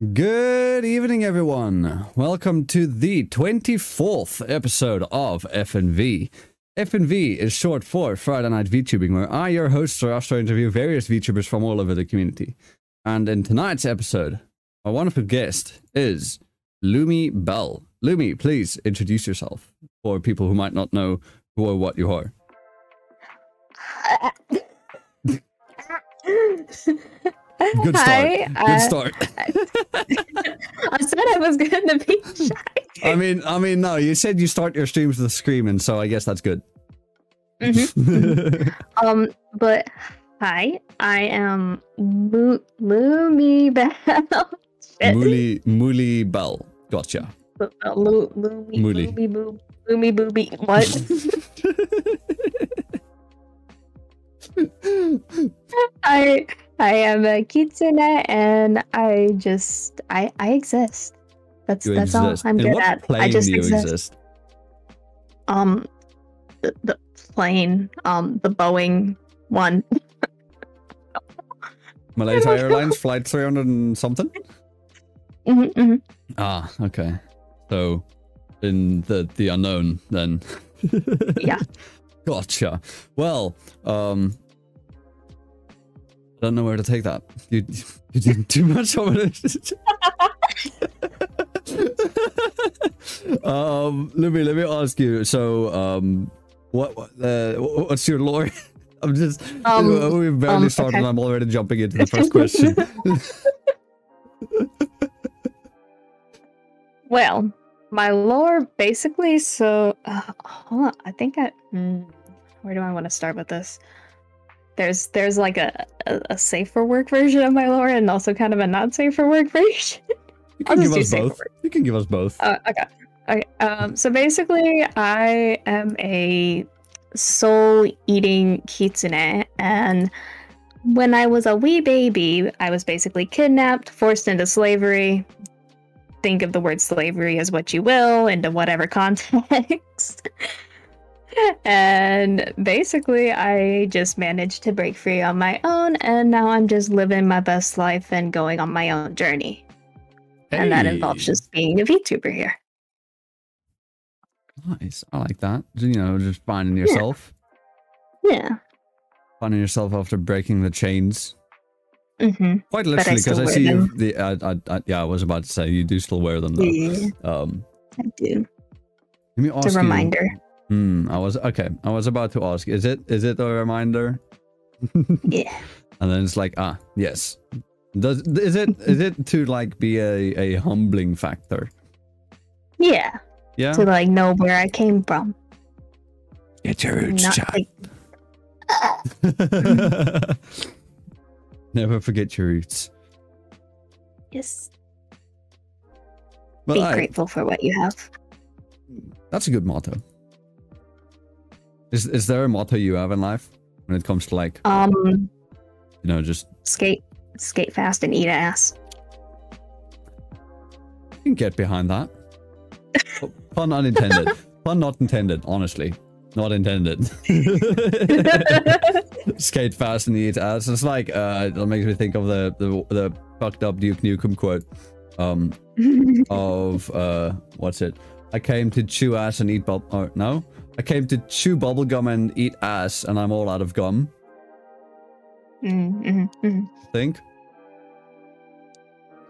Good evening, everyone. Welcome to the 24th episode of FNV. FNV is short for Friday Night VTubing, where I, your host, Zarastro, interview various VTubers from all over the community. And in tonight's episode, our wonderful guest is Lumi Bell. Lumi, please introduce yourself for people who might not know who or what you are. Good start. Hi, Good uh, start. I said I was going to be shy. I mean, I mean, no. You said you start your streams with screaming, so I guess that's good. Mhm. Um, but hi, I am Mo- Lumi Bell. Shit. Mooley, Mooley Bell. Gotcha. Lu- Lumi, Mooley. Lumi Boo- Lumi Booby. What? I I am a kitsune and I just I I exist. That's You that's exist. all I'm In good at. I just exist. exist? Um, the, the plane, um, the Boeing one. Malaysia Airlines flight 300 and something? Mhm, mhm. Ah, okay. So, in the the unknown, then. Yeah. Gotcha. Well, um, don't know where to take that. You you did too much of it. um, let me let me ask you. So, um, what what, uh, what's your lore? I'm just Um, we've barely um, started. okay. and I'm already jumping into the first question. Well, my lore basically. So, uh, hold on. I think I. hmm, where do I want to start with this? There's there's like a, a, a safe for work version of my lore and also kind of a not safe for work version. You can give us both. You can give us both. Uh, okay. Okay. Um, so basically, I am a soul eating kitsune, and when I was a wee baby, I was basically kidnapped, forced into slavery. Think of the word slavery as what you will, into whatever context. And basically, I just managed to break free on my own, and now I'm just living my best life and going on my own journey. And that involves just being a VTuber here. Nice. I like that. You know, just finding yourself. Yeah. Finding yourself after breaking the chains. Mm-hmm. Quite literally, because still I, see you. them. The I, I, I, yeah, I was about to say you do still wear them though. Yeah, Um, I do. let me ask It's a you- reminder. Hmm. I was okay. I was about to ask. Is it? Is it a reminder? Yeah. And then it's like, ah, yes. Does is it? Is it to like be a a humbling factor? Yeah. Yeah. To like know where I came from. Get your roots, Not child. like Never forget your roots. Yes. But be I- grateful for what you have. That's a good motto. Is is there a motto you have in life when it comes to like Um you know just skate skate fast and eat ass. you can get behind that. Oh, Pun unintended. Pun not intended. Honestly, not intended. Skate fast and eat ass. It's like uh, that makes me think of the the the fucked up Duke Nukem quote. Um, of uh, what's it? I came to chew ass and eat bub. Or no, I came to chew bubble gum and eat ass, and I'm all out of gum. Mm, mhm, mhm. Think.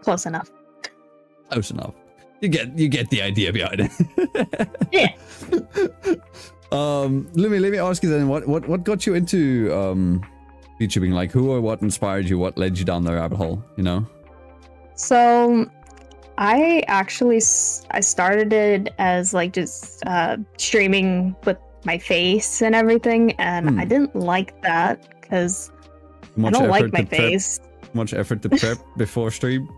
Close enough. Close enough. You get you get the idea behind it. Yeah. um let me let me ask you then what what what got you into um VTubing? Like who or what inspired you? What led you down the rabbit hole, you know? So I actually s- I started it as like just uh streaming with my face and everything and Hmm. I didn't like that cuz I don't like my prep face. much effort to prep before stream.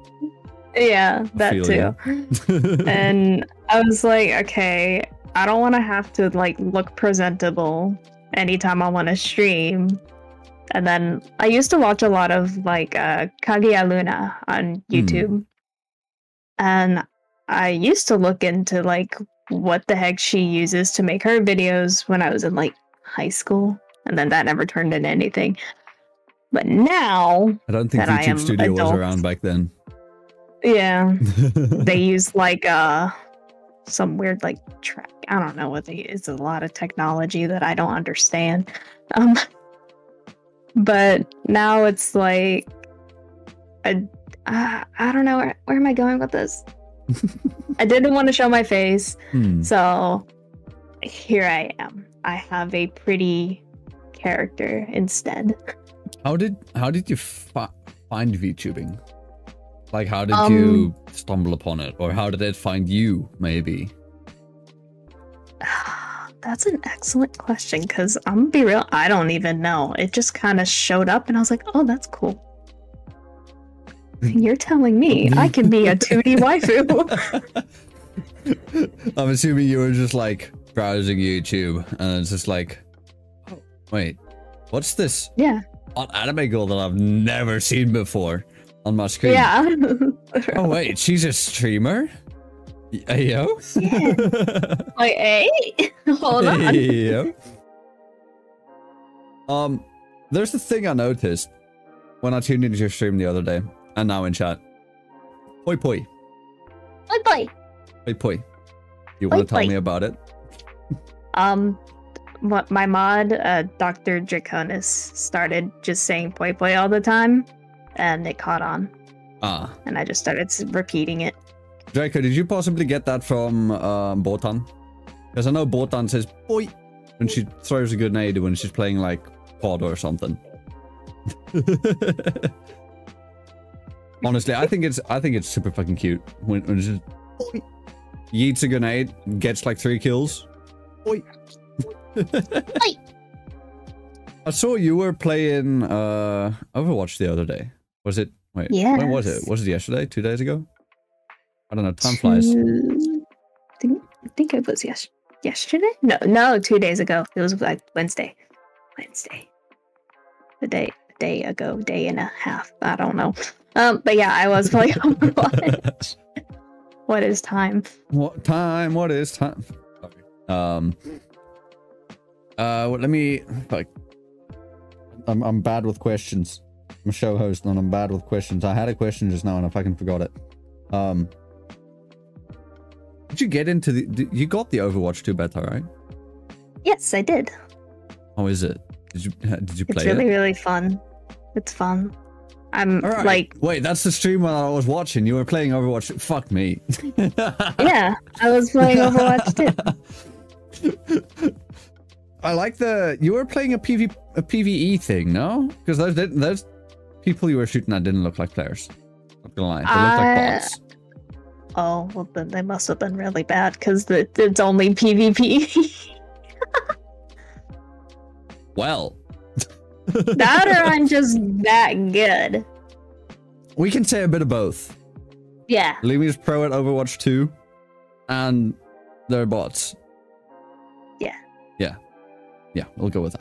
Yeah, that too. and I was like, okay, I don't want to have to like look presentable anytime I want to stream. And then I used to watch a lot of like uh, Kaguya Luna on YouTube, and I used to look into like what the heck she uses to make her videos when I was in like high school, and then that never turned into anything. But now, I don't think YouTube Studio was around back then. Yeah. they use like uh some weird like track. I don't know what they it's a lot of technology that I don't understand. Um but now it's like I uh, I don't know where, where am I going with this? I didn't want to show my face, Hmm. so here I am. I have a pretty character instead. How did how did you fi- find VTubing? Like, how did Um, you stumble upon it, or how did it find you? Maybe. That's an excellent question because I'm gonna be real, I don't even know. It just kind of showed up and I was like, oh, that's cool. You're telling me I can be a 2D waifu. I'm assuming you were just like browsing YouTube, and it's just like, oh, wait, what's this yeah. an anime girl that I've never seen before on my screen? Yeah. Oh wait, she's a streamer. Y- Yo. like, hey, hold on. Yo. Um, there's a thing I noticed when I tuned into your stream the other day, and now in chat. Poi poi, Bye bye. poi poi. You want to tell poi. me about it? Um, what my mod, uh, Dr. Draconis, started just saying poi poi all the time, and it caught on, Ah, and I just started repeating it. Draco, did you possibly get that from um, Botan? Because I know Botan says "boy" when she throws a grenade when she's playing like COD or something. Honestly, I think it's I think it's super fucking cute when, when just yeets a grenade, gets like three kills. Boy. I saw you were playing uh Overwatch the other day. Was it? Wait, yeah? when was it? Was it yesterday? Two days ago? I don't know. Time flies. Two- think, I think it was yes yesterday. No, no, two days ago. It was like Wednesday. Wednesday. The day day ago, day and a half. I don't know. Um, but yeah, I was playing Overwatch. what is time? What time? What is time? Um. Uh, well, let me. Like, I'm I'm bad with questions. I'm a show host and I'm bad with questions. I had a question just now and I fucking forgot it. Um. Did you get into the? You got the Overwatch 2 beta, right? Yes, I did. How is it? Did you did you play It's really, it? really fun. It's fun. I'm All right. like, wait, that's the stream when I was watching. You were playing Overwatch. Fuck me. yeah, I was playing Overwatch too. I like the you were playing a PV a PVE thing, no? Because those didn't those people you were shooting at didn't look like players. Not gonna lie, they looked like Uh, bots. Oh, well, then they must have been really bad because it's only PvP. Well, that or I'm just that good. we can say a bit of both. Yeah. Lumi's pro at Overwatch 2, and they're bots. Yeah. Yeah. Yeah, we'll go with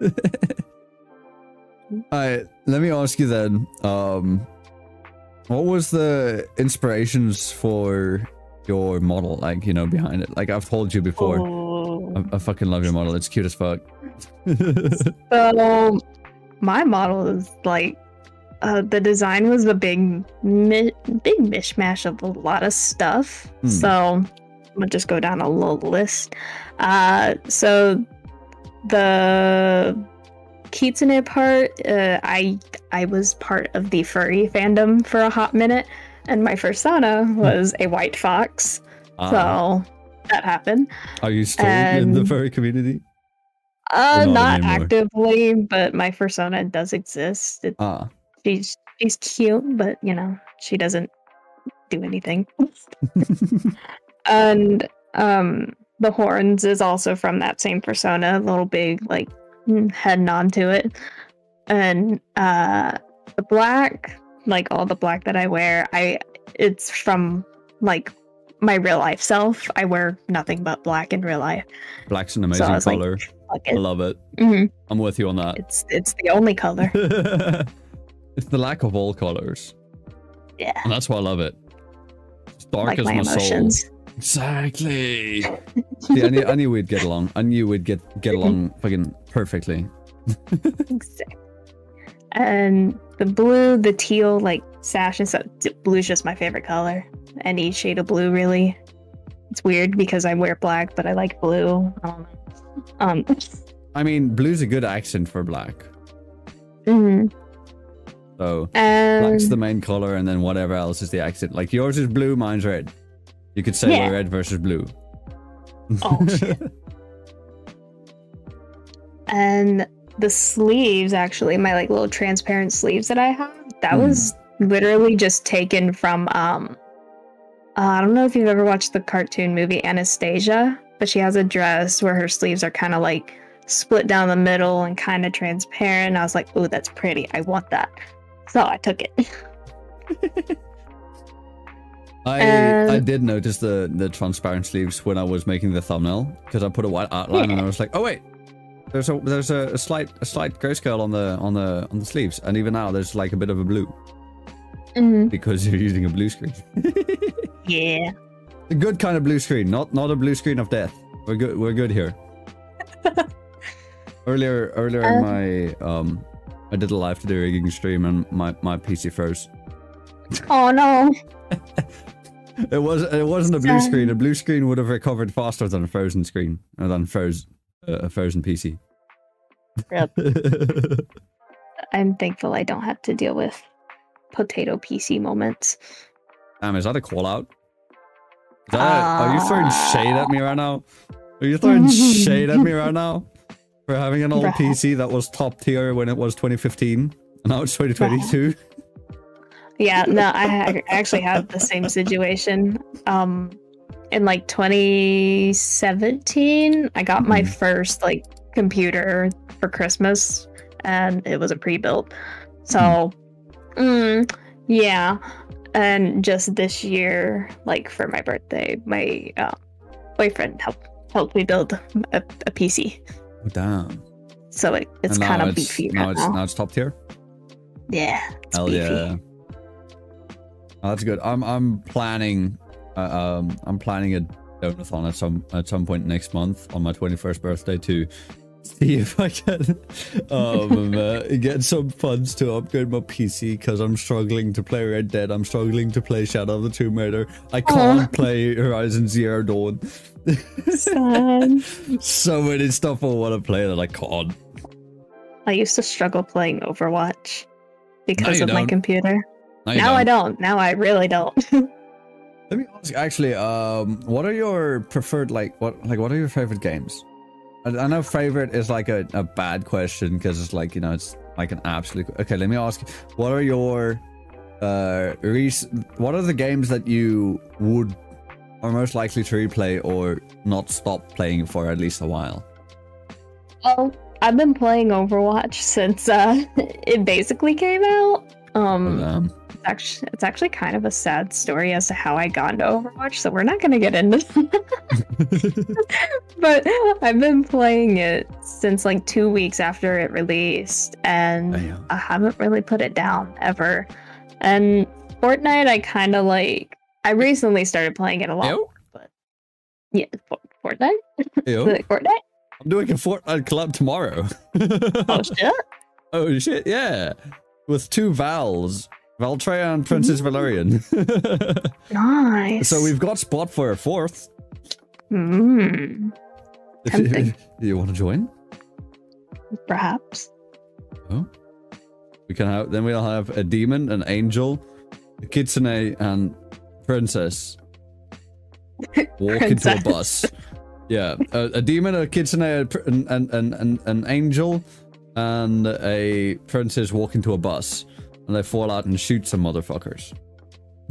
that. Alright, let me ask you then. Um what was the inspirations for your model, like, you know, behind it? Like I've told you before. Oh. I, I fucking love your model. It's cute as fuck. So my model is like uh, the design was a big mi- big mishmash of a lot of stuff. Hmm. So I'm gonna just go down a little list. Uh, so the kitsune part, uh, I I was part of the furry fandom for a hot minute, and my persona was a white fox. Ah, So that happen. are you still in the furry community? Uh, not not, actively, but my persona does exist. It, Ah. she's she's cute, but you know she doesn't do anything. and um, the horns is also from that same persona, a little big, like mm, head nod to it. And uh, the black, like all the black that I wear, I it's from like my real life self. I wear nothing but black in real life. Black's an amazing like, color. Fuck I love it. Mhm. I'm with you on that. It's it's the only color. it's the lack of all colors. Yeah. And that's why I love it. It's dark like as my, my, soul. emotions. Exactly. See, I knew, I knew we'd get along. I knew we'd get get along fucking perfectly. Exactly. And the blue, the teal, like sash and stuff. Blue's just my favorite color. Any shade of blue, really. It's weird because I wear black, but I like blue. I. Um, I mean, blue's a good accent for black. mhm. So And black's the main color, and then whatever else is the accent. Like yours is blue, mine's red. You could say Yeah. red versus blue. Oh, shit. and the sleeves actually my like little transparent sleeves that i have that Hmm. was literally just taken from um uh, i don't know if you've ever watched the cartoon movie anastasia but she has a dress where her sleeves are kind of like split down the middle and kind of transparent. I was like oh that's pretty. I want that. So i took it. I And- I did notice the the transparent sleeves when I was making the thumbnail because I put a white outline and I was like, oh wait, there's a there's a, a slight a slight grayscale on the on the on the sleeves, and even now there's like a bit of a blue Mhm. because you're using a blue screen. yeah a good kind of blue screen, not not a blue screen of death. We're good. We're good here. earlier earlier in Uh. my um, I did a live today rigging stream and my my PC froze. oh no It was it wasn't a blue screen. A blue screen would have recovered faster than a frozen screen, or than froze uh, a frozen PC. Rip. i'm thankful i don't have to deal with potato pc moments Damn, is that a call out? That are you throwing shade at me right now? Are you throwing shade at me right now for having an old. PC that was top tier when it was 2015 and now it's 2022? Yeah, no, I actually had the same situation. Um, in like 2017, I got my Mhm. first like computer for Christmas, and it was a pre-built. So, mm, yeah, and just this year, like for my birthday, my uh, boyfriend helped helped me build a, a PC. Oh, damn. So it, it's kind of beefy now right it's now. now it's top tier. Yeah, Hell beefy. yeah. Oh, that's good. I'm I'm planning uh, um I'm planning a donathon at some at some point next month on my 21st birthday to see if I can um uh, get some funds to upgrade my PC because I'm struggling to play Red Dead. I'm struggling to play Shadow of the Tomb Raider. I can't play Horizon Zero Dawn. So many stuff I want to play that I can't. I used to struggle playing Overwatch because of my don't. computer. No, now I don't. don't. Now I really don't. Let me ask actually, um, what are your preferred like what like what are your favorite games? I, I know favorite is like a, a bad question because it's like you know it's like an absolute okay. Let me ask, you, what are your uh rec- what are the games that you would are most likely to replay or not stop playing for at least a while? well, I've been playing Overwatch since uh, it basically came out. Um, Um, it's actually it's actually kind of a sad story as to how I got into Overwatch, so we're not gonna get into but I've been playing it since like two weeks after it released, and Damn. I haven't really put it down ever. And Fortnite, I kind of like. I recently started playing it a lot. Ew, Yeah, For- Fortnite. Fortnite. I'm doing a Fortnite collab tomorrow. Oh shit! Oh shit, yeah. With two Vals. Valtreya and Princess Valerian. Nice. so we've got spot for a fourth. Mm, If Tempting. you, want to join? perhaps. Oh. We can have then we'll have a demon, an angel, a kitsune, and princess walk into a bus. Yeah, a, a demon, a kitsune, an, an, an, an angel, and a princess walk into a bus, and they fall out and shoot some motherfuckers.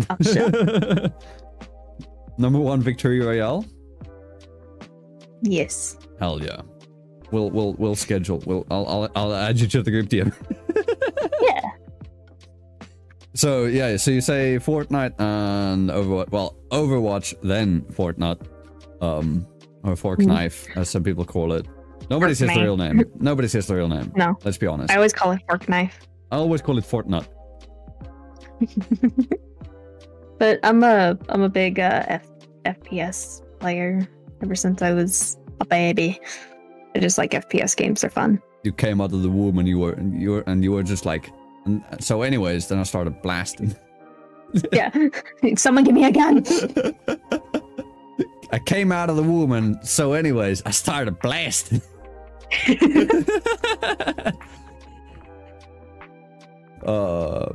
Oh shit. Number one Victoria royale. yes. Hell yeah. We'll we'll we'll schedule. We'll I'll I'll, I'll add you to the group DM. Yeah. So yeah, so you say Fortnite and Overwatch. Well, Overwatch then Fortnite, um, or Fork. Knife, as some people call it. Nobody Fork says the real name. Nobody says the real name. No. Let's be honest. I always call it fork knife. I always call it Fortnite. but I'm a I'm a big uh, F- FPS player ever since I was a baby. I just like FPS games; they're fun. you came out of the womb and you were and you were and you were just like. And so, anyways, then I started blasting. Yeah. Someone give me a gun. I came out of the womb, and so, anyways, I started blasting. uh,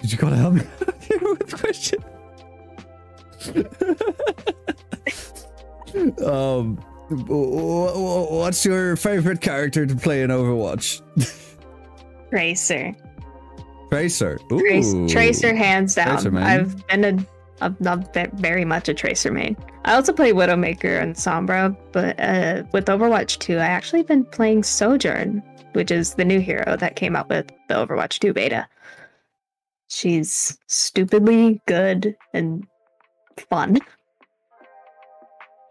did you gotta help me with the question? um, wh- wh- what's your favorite character to play in Overwatch? Tracer. Tracer. Ooh. Tracer, hands down. Tracer. I've been a, I'm not ve- very much a Tracer main. I also play Widowmaker and Sombra, but uh, with Overwatch 2, I actually been playing Sojourn, which is the new hero that came out with the Overwatch 2 beta. She's stupidly good and fun.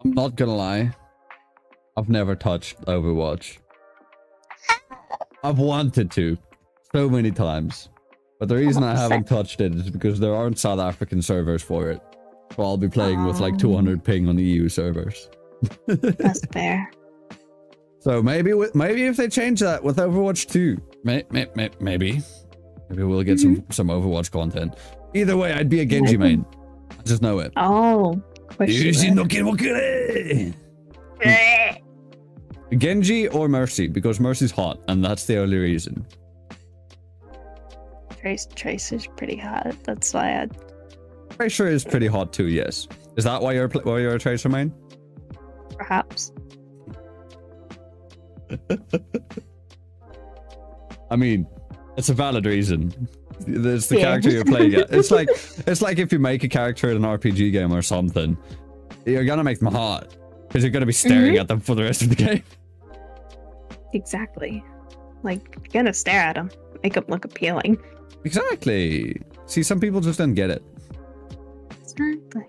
I'm not gonna lie. I've never touched Overwatch. I've wanted to so many times. But the reason I haven't touched it is because there aren't South African servers for it. So I'll be playing with like ah. Oh. 200 ping on the EU servers. That's fair. So maybe with maybe if they change that with Overwatch 2, may, may, may, maybe maybe we'll get some mm-hmm. some Overwatch content. Either way, I'd be a Genji main. I just know it. Oh. Eh. Genji or Mercy because Mercy's hot and that's the only reason. Trace Tracer's pretty hot. That's why I Tracer is pretty hot too. Yes. Is that why you're pl- why you're a Tracer main? perhaps. I mean, it's a valid reason. It's the Yeah. character you're playing. At. It's like it's like if you make a character in an RPG game or something, you're gonna make them hot because you're gonna be staring Mhm. at them for the rest of the game. Exactly. Like, you're gonna stare at them, make them look appealing. Exactly. See, some people just don't get it. Exactly.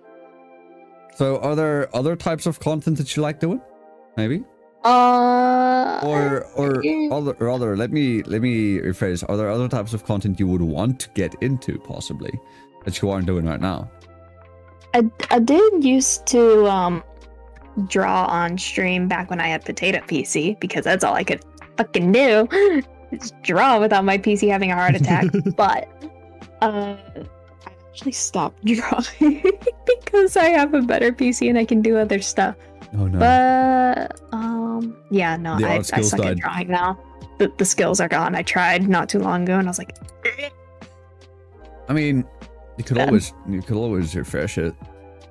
So, are there other types of content that you like doing? Maybe, Uh, or or other or other. Let me let me rephrase. Are there other types of content you would want to get into, possibly, that you aren't doing right now? I, I did used to um draw on stream back when I had potato PC because that's all I could fucking do. draw without my PC having a heart attack. but uh I actually stopped drawing because I have a better PC and I can do other stuff. Oh no. But um yeah, no, The I, I suck died. at drawing now. The, the skills are gone. I tried not too long ago and I was like I mean, you could Bad. always you could always refresh it,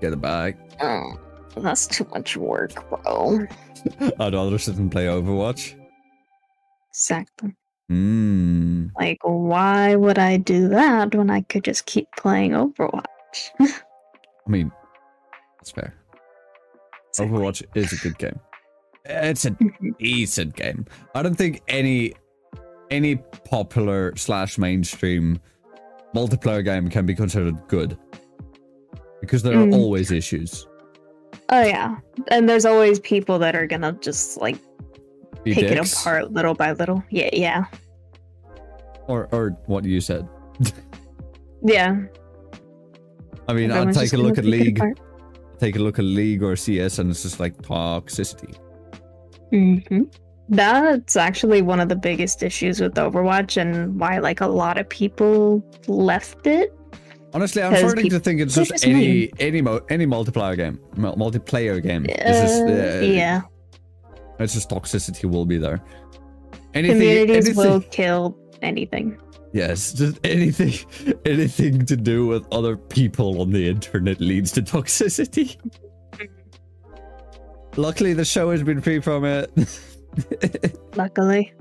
get it back. oh, that's too much work, bro. I'd rather sit and play Overwatch. Exactly. Hmm. Like, why would I do that when I could just keep playing Overwatch? I mean, that's fair. Exactly. Overwatch is a good game. It's a decent game. I don't think any any popular slash mainstream multiplayer game can be considered good because there are Mm. always issues. oh yeah, and there's always people that are gonna just like Be pick dicks, it apart little by little. Yeah, yeah, or or what you said. yeah. I mean, I'd take a look at League, take a look at League or CS, and it's just like toxicity. Mhm. That's actually one of the biggest issues with Overwatch and why like a lot of people left it. Honestly, I'm starting to think it's just just any mean. any mo- any multiplayer game, mul- multiplayer game. It's just Uh, uh, yeah, It's just toxicity will be there. Anything, communities anything, will kill anything. yes, just anything, anything to do with other people on the internet leads to toxicity. Luckily, the show has been free from it. Luckily,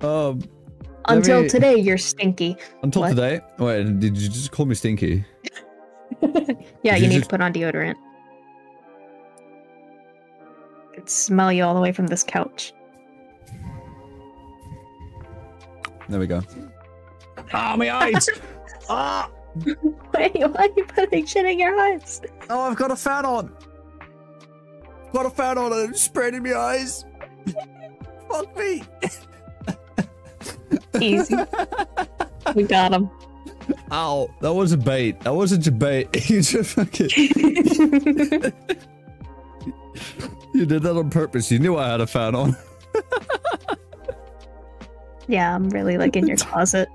um, until me- today, you're stinky. until What? today. Wait, did you just call me stinky? yeah, you you need just- to put on deodorant. I can smell you all the way from this couch. There we go. Ah, my eyes! ah! Wait, why are you putting shit in your eyes? Oh, I've got a fan on. I've got a fan on and it's spreading my eyes. Fuck me. Easy. we got him. Ow, that was a bait. That wasn't a bait. you just fucking. You did that on purpose. You knew I had a fan on. Yeah, I'm really like in your closet.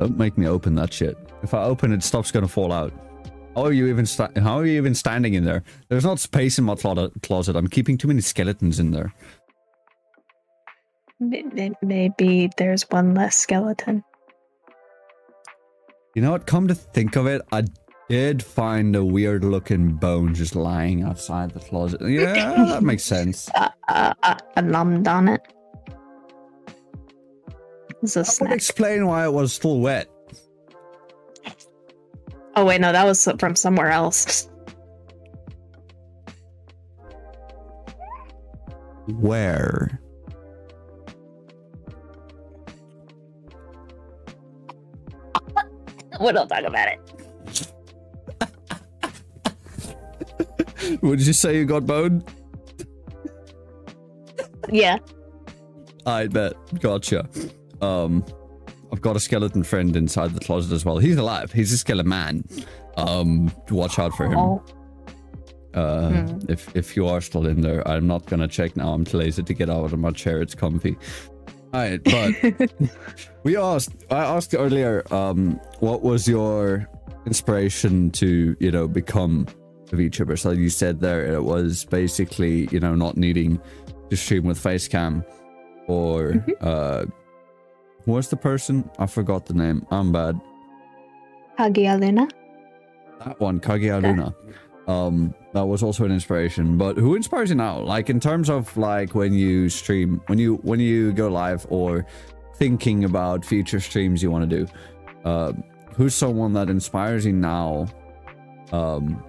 Don't make me open that shit. If I open it, stuff's gonna fall out. How are you even sta- How are you even standing in there? There's not space in my clo- closet. I'm keeping too many skeletons in there. May- may- Maybe there's one less skeleton. You know what? Come to think of it, I did find a weird looking bone just lying outside the closet. Yeah, that makes sense. Uh, uh, uh, I numbed on it. A That would explain why it was still wet. Oh wait, no, that was from somewhere else. Where? we don't talk about it. Would you say you got bone? Yeah. I bet. Gotcha. Um, I've got a skeleton friend inside the closet as well. He's alive. He's a skeleton man. Um, watch out for him. Oh, Uh, Hmm. if if you are still in there, I'm not gonna check now. I'm too lazy to get out of my chair. It's comfy. Alright, but we asked. I asked earlier. Um, what was your inspiration to you know become a VTuber? So you said there it was basically you know not needing to stream with Facecam, or Mhm. uh, who was the person? I forgot the name. I'm bad. Hagia Luna. That one, Kaguya Okay. Luna. Um, that was also an inspiration. But who inspires you now? Like in terms of like when you stream, when you when you go live, or thinking about future streams you want to do. Uh, who's someone that inspires you now? Um,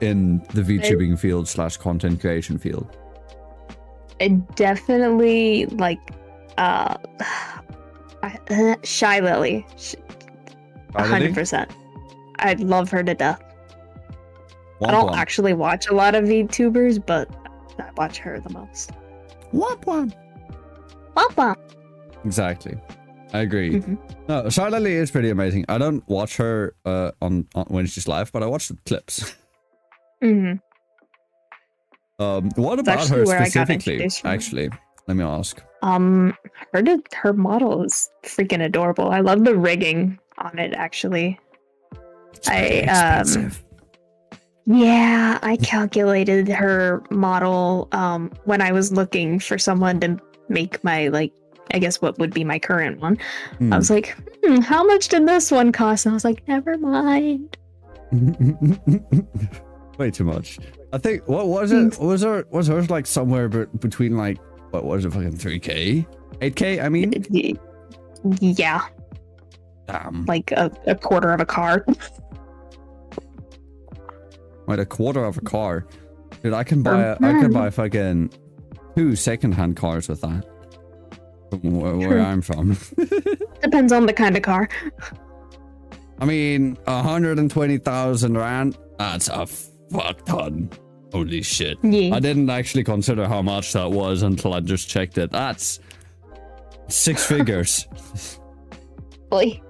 in the VTubing field slash content creation field. It definitely like uh I- Shylily. Hundred percent. I love her to death. I don't actually watch a lot of VTubers, but I watch her the most. Womp womp. Womp womp. Exactly. I agree. Mhm. No, Shylily is pretty amazing. I don't watch her uh, on, on when she's live, but I watch the clips. Mhm. Um, what It's about her where I got specifically? her. Actually, let me ask. Um, her her model is freaking adorable. I love the rigging on it. Actually, I, very um, yeah, I calculated her model um when I was looking for someone to make my like. I guess what would be my current one. Hmm. I was like, hmm, how much did this one cost? And I was like, never mind. Way too much. I think what was it? Was her was hers like somewhere between like what was it? Fucking three k, eight k. I mean, Yeah, damn. like a, a quarter of a car. Like a quarter of a car. Dude, I can buy I can buy mm-hmm. fucking two secondhand cars with that. From where, where I'm from. Depends on the kind of car. I mean, 120,000 rand. That's a fuck ton. Holy shit. Yeah. I didn't actually consider how much that was until I just checked it. That's six figures. Boy.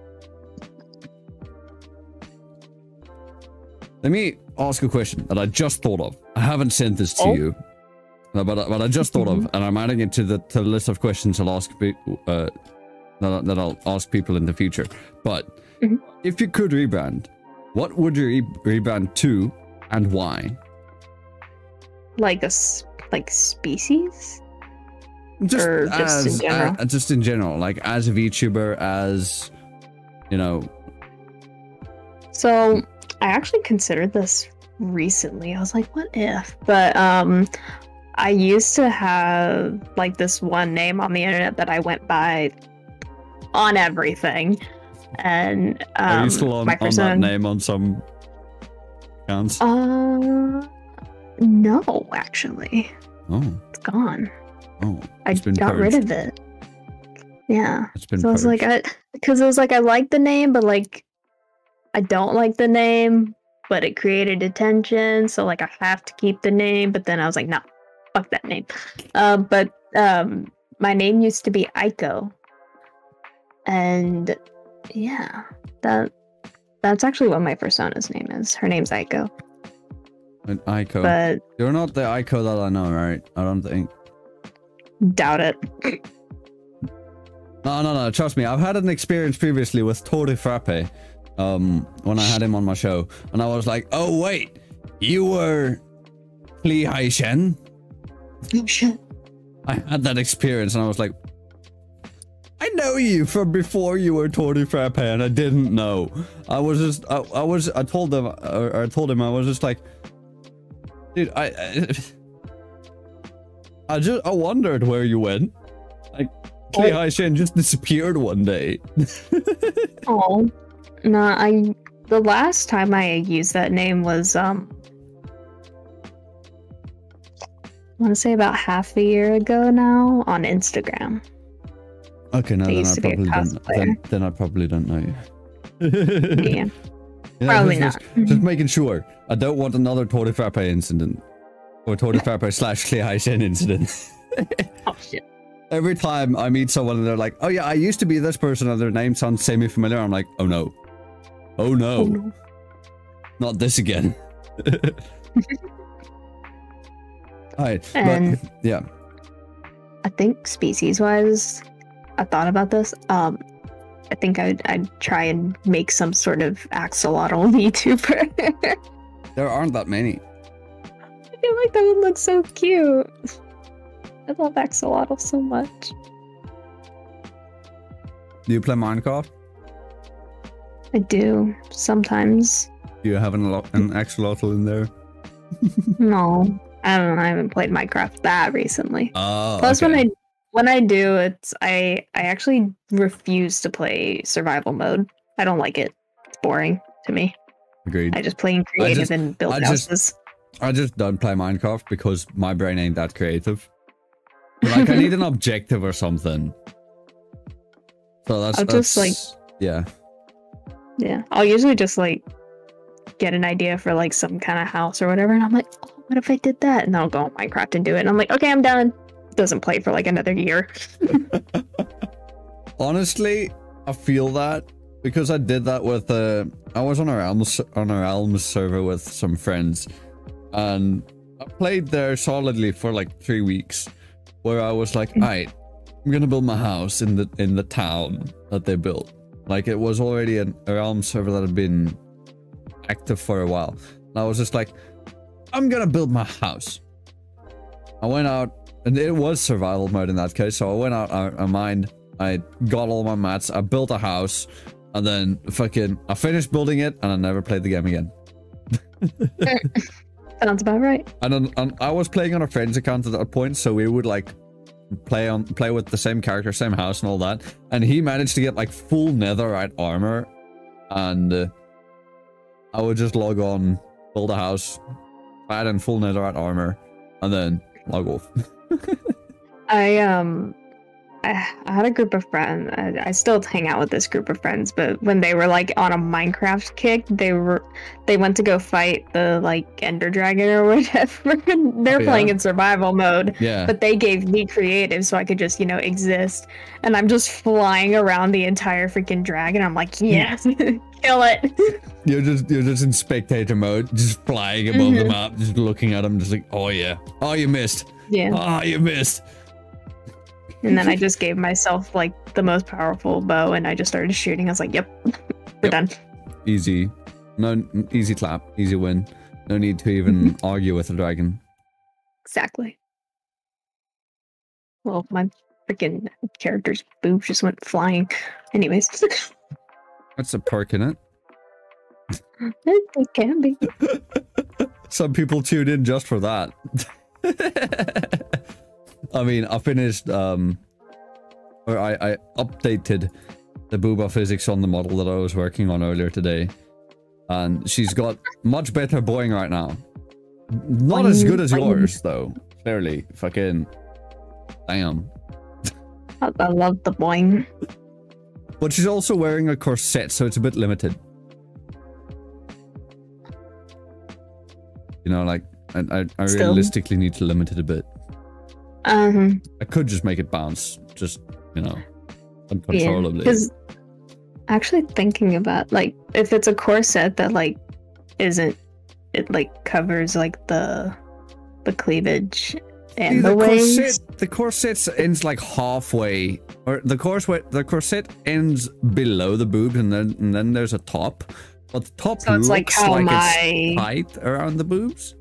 Let me ask a question that I just thought of. I haven't sent this to Oh. you, but, but I just thought of, and I'm adding it to the to the list of questions I'll ask uh, that, that I'll ask people in the future. But Mhm. if you could rebrand, what would you re- rebrand to, and why? Like a like species? Just Or just in general? uh, just in general, like as a VTuber, as you know, So I actually considered this recently. I was like, what if? But um I used to have like this one name on the internet that I went by on everything. And um are you still on, my on that name on some accounts? uh no, actually. oh, It's gone. oh, I got rid of it. Yeah. it's been. So I was like. I because it was like I like the name, but like I don't like the name, but it created attention, so like I have to keep the name. But then I was like, no, fuck that name. Uh, but um, my name used to be Aiko, and yeah, that that's actually what my persona's name is. Her name's Aiko. An Aiko. but You're not the Aiko that I know, right? I don't think. doubt it. No, no, no. Trust me. I've had an experience previously with Tori Frappe, um, when I had him on my show, and I was like, "Oh wait, you were Li Haishen." Oh shit. I had that experience, and I was like, "I know you from before you were Tori Frappe," and I didn't know. I was just, I, I was, I told them, or I told him, I was just like, "Dude, I, I, I just, I wondered where you went." Like, Li Haishen just disappeared one day. Oh. No, I the last time I used that name was um I want to say about half a year ago now on Instagram. Okay, no, I then I used to be a probably don't. Then, then I probably don't know you. Yeah. Probably just, not. Just, just making sure. I don't want another Tori Frappe incident. Or Tori Frappe slash Clear Haishen incident. Oh shit. Every time I meet someone and they're like, oh yeah, I used to be this person and their name sounds semi-familiar, I'm like, oh no. Oh no. Oh, no. Not this again. Alright, but yeah. I think species wise, I thought about this. Um I think I'd I'd try and make some sort of axolotl VTuber. There aren't that many. I feel like that would look so cute. I love axolotl so much. Do you play Minecraft? I do sometimes. Do you have an, an axolotl in there? No, I don't know. I haven't played Minecraft that recently. Oh, Plus, okay. when I when I do, it's I I actually refuse to play survival mode. I don't like it. It's boring to me. Agreed. I just play in creative just- and build I just- houses. I just don't play Minecraft because my brain ain't that creative. Like I need an objective or something. So that's I'll just, like- yeah. Yeah, I'll usually just like get an idea for like some kind of house or whatever, and I'm like, oh, what if I did that? And I'll go on Minecraft and do it. And I'm like, okay, I'm done. Doesn't play for like another year. Honestly, I feel that because I did that with uh I was on a Realms on a Realms server with some friends and I played there solidly for like three weeks where I was like, alright, I'm gonna build my house in the in the town that they built. Like it was already an, a Realm server that had been active for a while. And I was just like, I'm gonna build my house. I went out and it was survival mode in that case, so I went out I, I mined, I got all my mats, I built a house, and then fucking I finished building it and I never played the game again. Sounds about right. And, and I was playing on a friend's account at that point, so we would like play on play with the same character, same house, and all that. And he managed to get like full netherite armor, and uh, I would just log on, build a house, add in full netherite armor, and then log off. I um I had a group of friends. I, I still hang out with this group of friends, but when they were like on a Minecraft kick, they were they went to go fight the like Ender Dragon or whatever. They're Oh, playing yeah? in survival mode, yeah. but they gave me creative so I could just you know exist. And I'm just flying around the entire freaking dragon. I'm like, yes, kill it. You're just you're just in spectator mode, just flying above the Mhm. map, just looking at them, just like, oh yeah, oh you missed, yeah. oh you missed. And then I just gave myself like the most powerful bow, and I just started shooting. I was like, yep, we're Yep. done. Easy, no easy clap, easy win. No need to even mm-hmm. argue with the dragon. Exactly. Well, my freaking character's boobs just went flying. Anyways, That's a perk in it. it can be. Some people tune in just for that. I mean, I finished, um, or I, I updated the booba physics on the model that I was working on earlier today. And she's got much better boing right now. Not as good as yours, though. Clearly. Fucking. Damn. I, I love the boing. But she's also wearing a corset, so it's a bit limited. You know, like, I, I, I realistically need to limit it a bit. Um, I could just make it bounce, just, you know, uncontrollably. because actually thinking about like if it's a corset that like isn't it like covers like the the cleavage See, and the the waist. corset, the corset ends like halfway, or the corset, the corset ends below the boobs, and then and then there's a top. But the top So looks like like my it's tight around the boobs.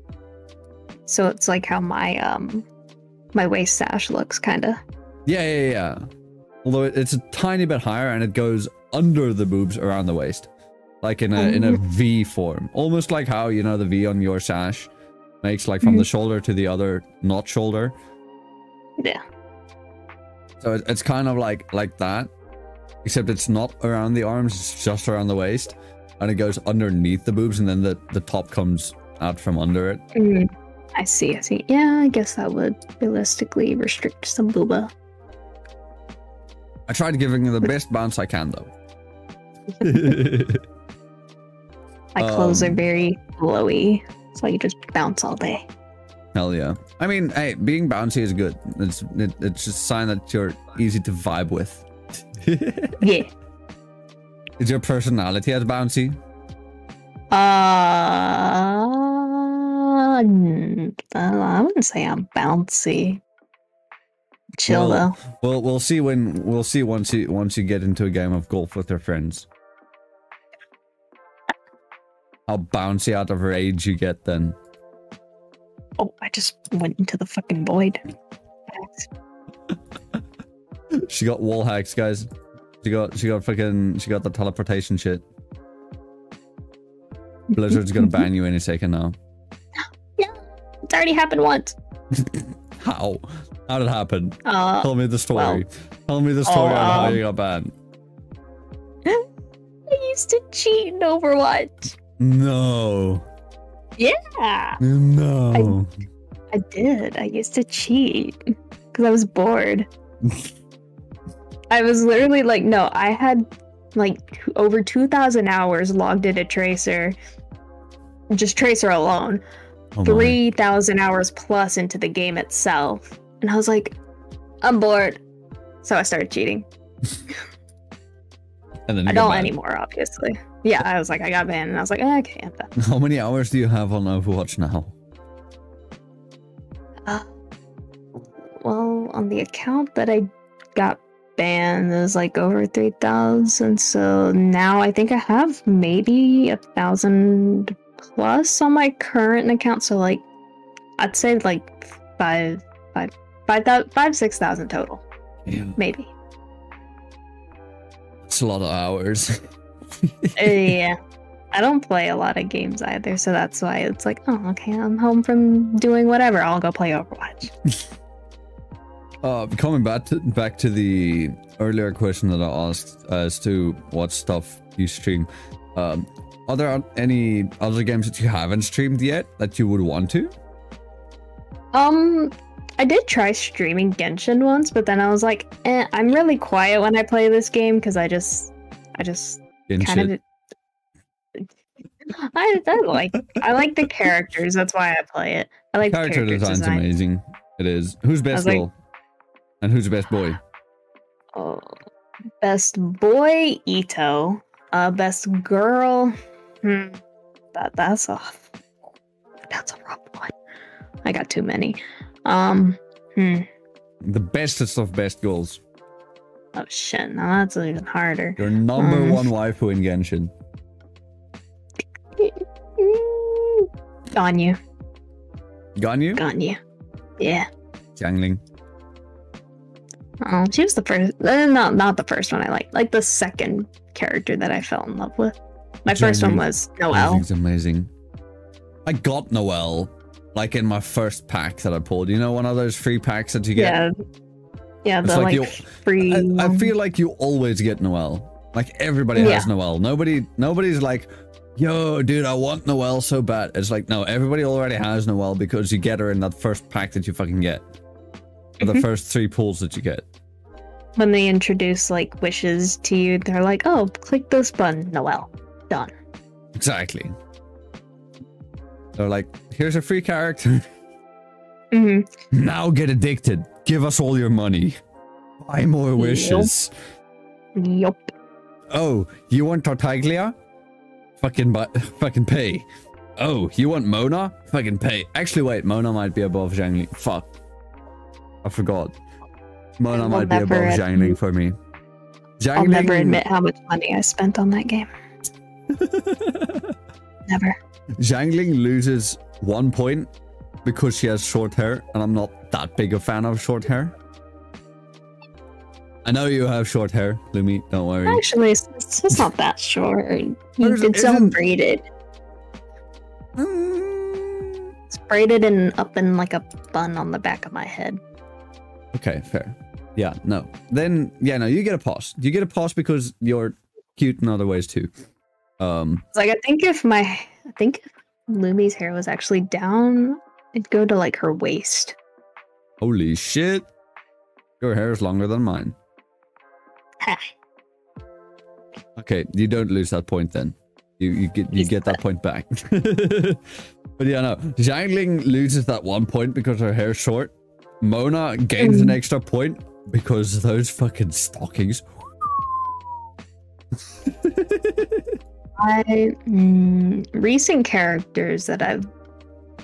So it's like how my um my waist sash looks kind of. Yeah, yeah, yeah. Although it's a tiny bit higher, and it goes under the boobs around the waist, like in a in a V form, almost like how you know the V on your sash makes like from the shoulder to the other not shoulder. Yeah. So it, it's kind of like like that, except it's not around the arms; it's just around the waist, and it goes underneath the boobs, and then the the top comes out from under it. Mm, I see. I see. Yeah, I guess that would realistically restrict some booba. I tried giving it the best bounce I can, though. My clothes Um, are very flowy, so you just bounce all day. Hell yeah! I mean, hey, being bouncy is good. It's it, it's just a sign that you're easy to vibe with. Yeah. is your personality as bouncy? Uh, uh, I wouldn't say I'm bouncy. Chill Well, though. Well, we'll see when we'll see once you once you get into a game of golf with your friends. How bouncy out of rage you get then. Oh, I just went into the fucking void. She got wall hacks, guys. She got she got fucking she got the teleportation shit. Blizzard's gonna ban you any second now. Already happened once. How? How did it happen? Uh, Tell me the story. well- Tell me the story on how um, you got banned. I used to cheat in Overwatch. No. Yeah, No. I did. I used to cheat because I was bored. I was literally like, no, I had like over 2,000 hours logged into Tracer, just Tracer alone. Oh my. 3,000 hours plus into the game itself. And I was like, I'm bored. So I started cheating. And then I don't banned. anymore, obviously. Yeah, I was like, I got banned. And I was like, "Ah, okay, I'm done. How many hours do you have on Overwatch now? Uh, well, on the account that I got banned is like over 3,000. So now I think I have maybe a thousand plus on my current account. So like, I'd say like five, five, five, thou- five, six thousand total, Yeah. maybe. It's a lot of hours. Uh, yeah. I don't play a lot of games either, so that's why it's like, oh, okay, I'm home from doing whatever. I'll go play Overwatch. Uh, coming back to back to the earlier question that I asked as to what stuff you stream. Um, are there any other games that you haven't streamed yet that you would want to? Um, I did try streaming Genshin once, but then I was like, eh, I'm really quiet when I play this game because I just, I just In kind of. I, I like I like the characters. That's why I play it. I like the Character character design's design. amazing. It is. Who's best was like- girl? and who's the best boy? Oh, best boy Itto. Uh, best girl. Hmm. That that's a that's a rough one. I got too many. Um. Hmm. The bestest of best goals. Oh shit. Now that's even harder. Your number Hmm. one waifu in Genshin. Ganyu. Ganyu? Ganyu. Yeah. Xiangling. Oh, she was the first. Uh, not not the first one I liked. Like the second character that I fell in love with. My first one was Noelle. It's amazing. I got Noelle like in my first pack that I pulled. You know, one of those free packs that you get. Yeah. Yeah, It's the like like, free. I, I feel like you always get Noelle. Like everybody has Noelle. Nobody, nobody's like, "Yo, dude, I want Noelle so bad." It's like, no, everybody already has Noelle because you get her in that first pack that you fucking get, or the mm-hmm. first three pulls that you get. when they introduce like wishes to you, they're like, "Oh, click this button, Noelle." Done. Exactly. They're like, "Here's a free character. hmm now get addicted. Give us all your money. Buy more Yep. wishes." Yup. Oh, you want Tartaglia? Fucking buy, fucking pay. Oh, you want Mona? Fucking pay. Actually, wait. Mona might be above Xiangling. Fuck. I forgot. Mona might be above Xiangling for me. I'll never Xiangling- admit how much money I spent on that game. Never. Xiangling loses one point because she has short hair, and I'm not that big a fan of short hair. I know you have short hair, Lumi. Don't worry. Actually, it's, it's not that short. You- Where's- It's all isn't- braided. Mm, It's braided and up in like a bun on the back of my head. Okay, fair. Yeah, no. Then yeah, no, you get a pause. You get a pause because you're cute in other ways too. Um, like I think if my I think if Lumi's hair was actually down, it'd go to like her waist. holy shit, your hair is longer than mine. Okay, you don't lose that point then. You you get you get that point back. but yeah, no. Xiangling loses that one point because her hair's short. Mona gains an Mm. extra point because those fucking stockings. I mm, recent characters that I've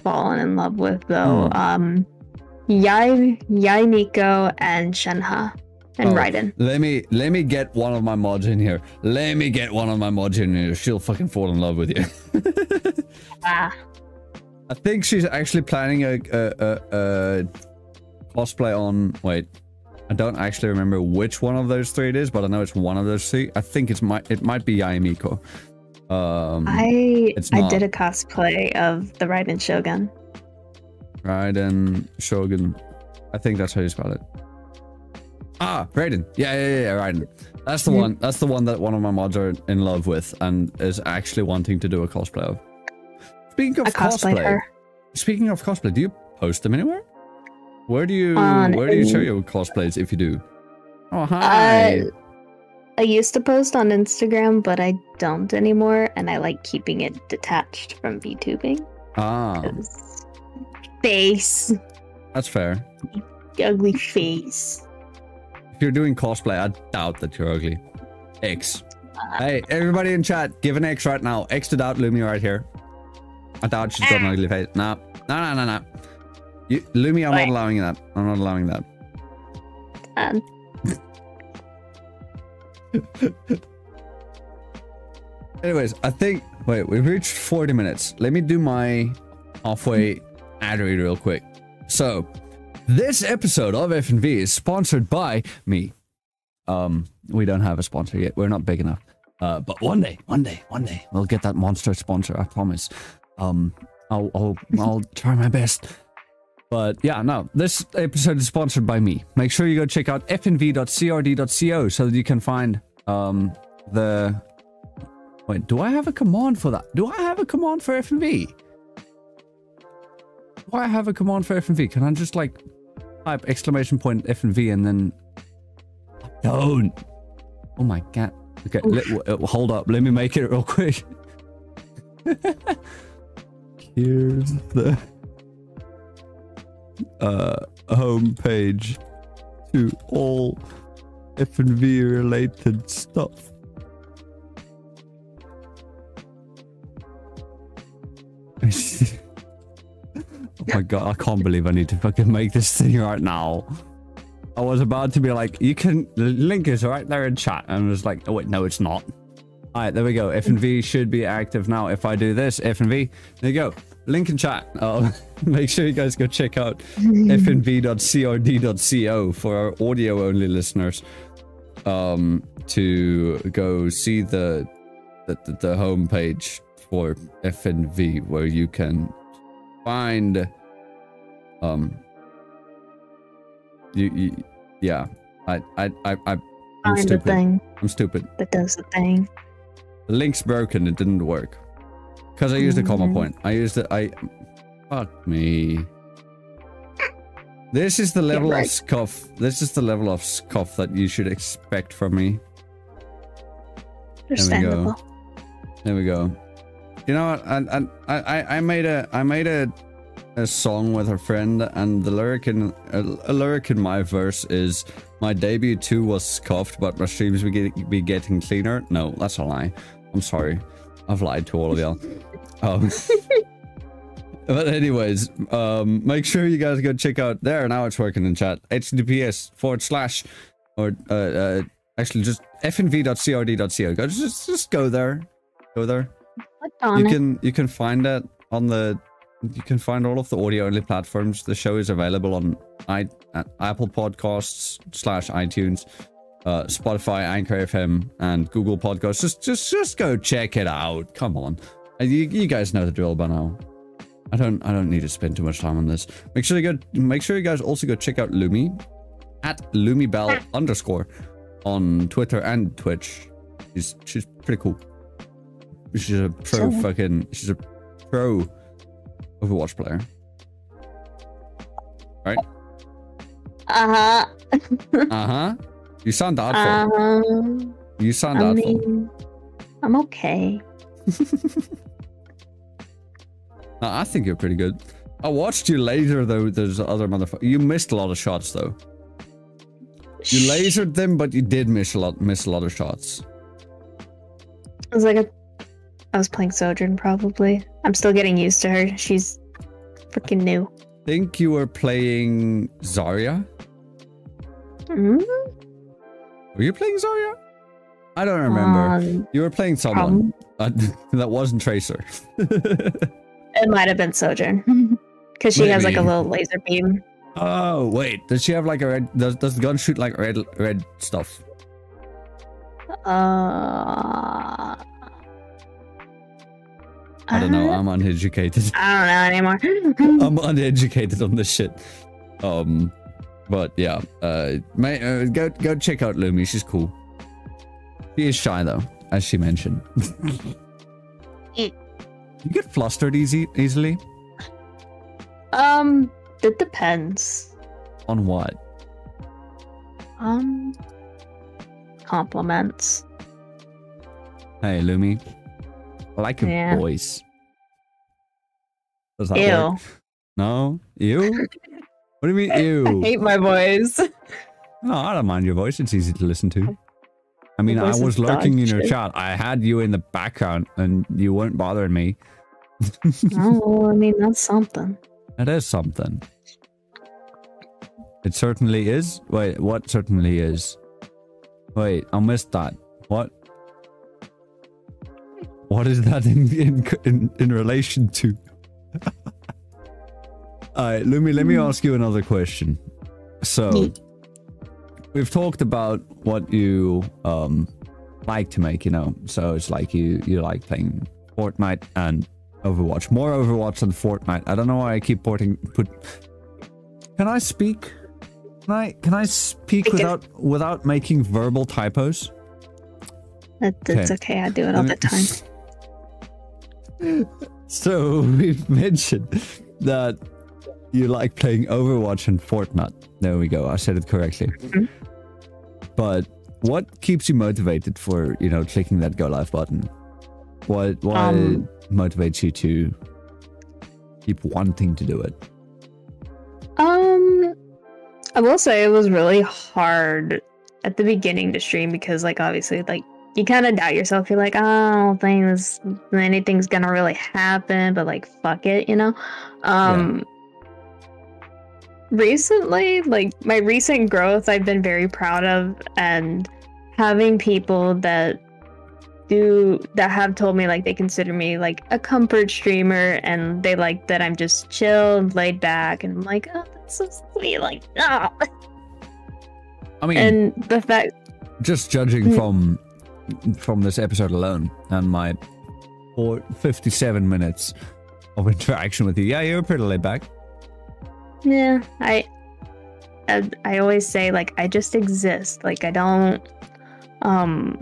fallen in love with though, Hmm. um, Yae Yae Miko and Shenhe and Oh. Raiden. Let me let me get one of my mods in here. Let me get one of my mods in here. She'll fucking fall in love with you. Ah, I think she's actually planning a, a, a, a cosplay on. Wait, I don't actually remember which one of those three it is, but I know it's one of those three. I think it's might it might be Yae Miko. Um, I I did a cosplay of the Raiden Shogun. Raiden Shogun. I think that's how you spell it. Ah, Raiden. Yeah, yeah, yeah, yeah, Raiden. That's the one. That's the one that one of my mods are in love with and is actually wanting to do a cosplay of. Speaking of I cosplayed cosplay, speaking of cosplay, do you post them anywhere? Where do you On where do you show your cosplays if you do? Oh hi. Uh, I used to post on Instagram, but I don't anymore, and I like keeping it detached from VTubing. ah, Face, that's fair. ugly face. If you're doing cosplay, I doubt that you're ugly. X. Uh, Hey, everybody in chat, give an X right now. X to doubt Lumi right here. I doubt she's got an Ah. ugly face. No, no, no, no, no. You, Lumi, I'm not allowing that. I'm not allowing that. Um, Anyways, I think. Wait, we've reached 40 minutes. Let me do my halfway ad read real quick. So, this episode of FNV is sponsored by me. Um, we don't have a sponsor yet. We're not big enough. Uh, but one day, one day, one day, we'll get that monster sponsor. I promise. Um, I'll, I'll, I'll try my best. But yeah, no, this episode is sponsored by me. Make sure you go check out fnv.crd.co so that you can find um the. Wait, do I have a command for that? Do I have a command for FNV? Do I have a command for FNV? Can I just like type exclamation point FNV and then I don't? Oh my god. Okay, let, uh, hold up. Let me make it real quick. Here's the uh home page to all FNV related stuff. oh my god, I can't believe I need to fucking make this thing right now. I was about to be like, you can, the link is right there in chat. And I was like, oh wait, no, it's not. All right, there we go. FNV should be active now. If I do this, FNV, there you go. Link in chat. Uh, make sure you guys go check out fnv.crd.co for our audio only listeners um, to go see the, the, the, the homepage for FNV where you can find um you, you yeah I I I, I the stupid. thing I'm stupid. that does the thing. The link's broken. It didn't work because I used a comma Mhm. point. I used it. I fuck me. This is the level right. of scuff. This is the level of scuff that you should expect from me. Understandable. There we go. You know what? I I I made a I made a a song with a friend, and the lyric in a, a lyric in my verse is my debut too was scuffed, but my streams be, get, be getting cleaner. No, that's a lie. I'm sorry. I've lied to all of y'all. Um, but anyways, um, make sure you guys go check out there. Now it's working in chat. HTTPS forward slash or uh, uh actually just fnv.crd.co. Go just just go there. Go there. You can you can find that on the you can find all of the audio only platforms. The show is available on i uh, Apple Podcasts slash iTunes, uh, Spotify, Anchor FM, and Google Podcasts. Just just just go check it out. Come on, you, you guys know the drill by now. I don't I don't need to spend too much time on this. Make sure you go make sure you guys also go check out Lumi at LumiBell underscore on Twitter and Twitch. She's she's pretty cool. She's a pro So- fucking she's a pro Overwatch player. Right? Uh-huh. Uh-huh. You sound doubtful. Uh-huh. you sound I doubtful. mean, I'm okay. Uh, I think you're pretty good. I watched you laser though. There's other motherfucker. You missed a lot of shots though. You lasered them, but you did miss a lot. Miss a lot of shots. I was like a I was playing Sojourn probably. I'm still getting used to her. She's freaking new. Think you were playing Zarya? Mm, Were you playing Zarya? I don't remember. um, you were playing someone uh, that wasn't Tracer. it might have been Sojourn. Because she has like a little laser beam. oh wait, does she have like a red? Does does the gun shoot like red red stuff? Uh I don't know. uh, I'm uneducated. I don't know anymore. I'm uneducated on this shit. Um, but yeah, uh, may, uh, go go check out Lumi. She's cool. She is shy though, as she mentioned. you get flustered easy easily. um, it depends. On what? Um, compliments. Hey, Lumi. I like your Yeah. voice. Does that Ew. work? No? You? what do you mean, ew? I hate my voice. No, I don't mind your voice. It's easy to listen to. I mean, I was lurking in your chat. I had you in the background and you weren't bothering me. oh, well, I mean that's something. That is something. It certainly is. Wait, what certainly is? Wait, I missed that. What? What is that in in in, in relation to? Alright, let me let me ask you another question. So, we've talked about what you um like to make, you know. So it's like you you like playing Fortnite and Overwatch. More Overwatch than Fortnite. I don't know why I keep porting put Can I speak? Can I can I speak without without making verbal typos? That, that's okay. I do it all the time. So we've mentioned that you like playing Overwatch and Fortnite. There we go. I said it correctly. Mhm. But what keeps you motivated for you know clicking that go live button? What what Um, motivates you to keep wanting to do it? Um, I will say it was really hard at the beginning to stream because, like, obviously, like you kind of doubt yourself. You're like, "Oh, I don't think this anything's gonna really happen, but like, fuck it, you know. Um, recently, like my recent growth, I've been very proud of, and having people that do that have told me like they consider me like a comfort streamer and they like that I'm just chilled, laid back, and I'm like, oh, that's so sweet. Like, oh. I mean, And the fact, just judging Mm. from from this episode alone and my four, 57 minutes of interaction with you, yeah, you were pretty laid back. yeah, I, I, I always say like I just exist. Like I don't, um,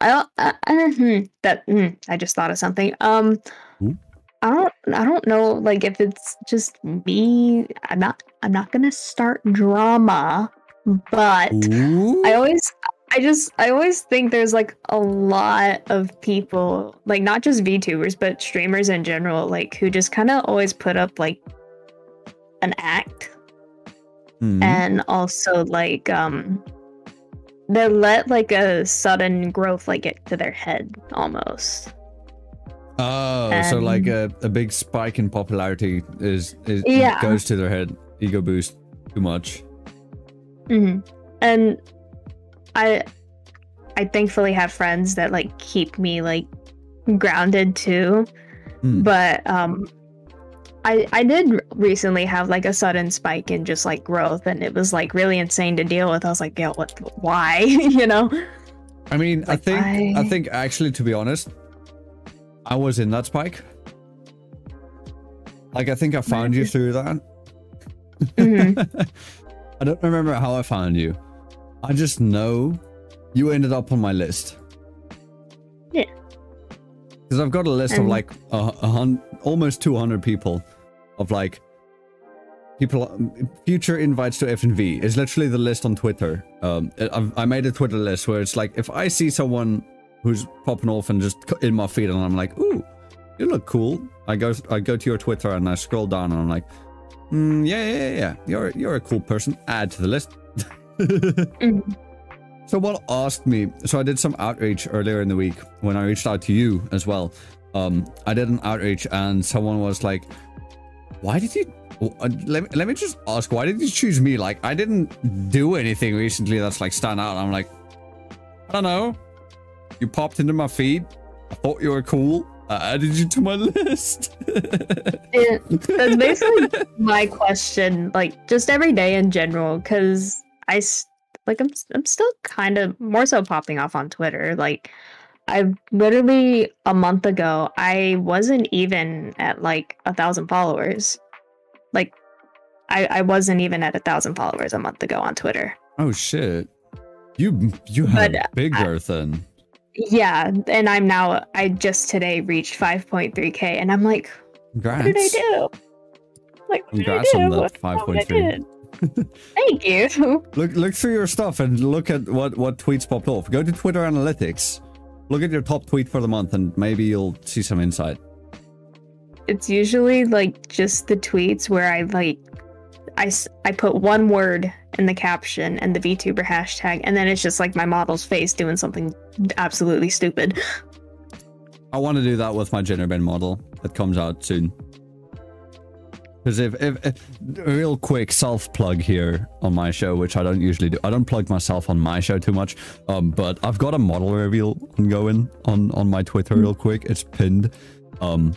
I don't. Uh, uh, hmm, that hmm, I just thought of something. Um, Ooh. I don't. I don't know. Like if it's just me, I'm not. I'm not gonna start drama, but. Ooh. I always I just I always think there's like a lot of people, like not just VTubers, but streamers in general, like who just kind of always put up like an act Mhm. and also like um they let like a sudden growth like get to their head almost. Oh, so Um, like a, a big spike in popularity is, is Yeah. goes to their head. Ego boost too much. Hmm And I I thankfully have friends that like keep me like grounded too. Hmm. But um I I did recently have like a sudden spike in just like growth and it was like really insane to deal with. I was like, yeah, what why? you know? I mean, I think I... I- think actually to be honest, I was in that spike. Like I think I found you through that. Mhm. I don't remember how I found you. I just know you ended up on my list. Yeah. Because I've got a list of like a, a hun- almost 200 people of like people future invites to FNV. It's literally the list on Twitter. Um, I've, I made a Twitter list where it's like if I see someone who's popping off and just in my feed and I'm like, ooh, you look cool. I go I go to your Twitter and I scroll down and I'm like, mm, yeah, yeah, yeah, you're you're a cool person. Add to the list. Mhm. Someone asked me, so I did some outreach earlier in the week when I reached out to you as well. Um, I did an outreach and someone was like, why did you, uh, let me, let me just ask, why did you choose me? Like, I didn't do anything recently that's like stand out. I'm like, I don't know. You popped into my feed. I thought you were cool. I added you to my list. It- that's basically my question, like just every day in general, because I like I'm I'm still kind of more so popping off on Twitter. Like I literally a month ago, I wasn't even at like a thousand followers. Like I I wasn't even at a thousand followers a month ago on Twitter. oh shit. You you have But, uh, bigger than Yeah, and I'm now I just today reached 5.3k, and I'm like, congrats. what did I do? Like, what Congrats did I on do? that What- what 5.3. I? Thank you. Look look through your stuff and look at what what tweets popped off. Go to Twitter Analytics. Look at your top tweet for the month and maybe you'll see some insight. It's usually like just the tweets where I like I I put one word in the caption and the VTuber hashtag, and then it's just like my model's face doing something absolutely stupid. I want to do that with my Jennerbend model that comes out soon. Because if, if, if real quick self plug here on my show, which I don't usually do, I don't plug myself on my show too much. Um, but I've got a model reveal going on on my Twitter real quick. It's pinned. Um,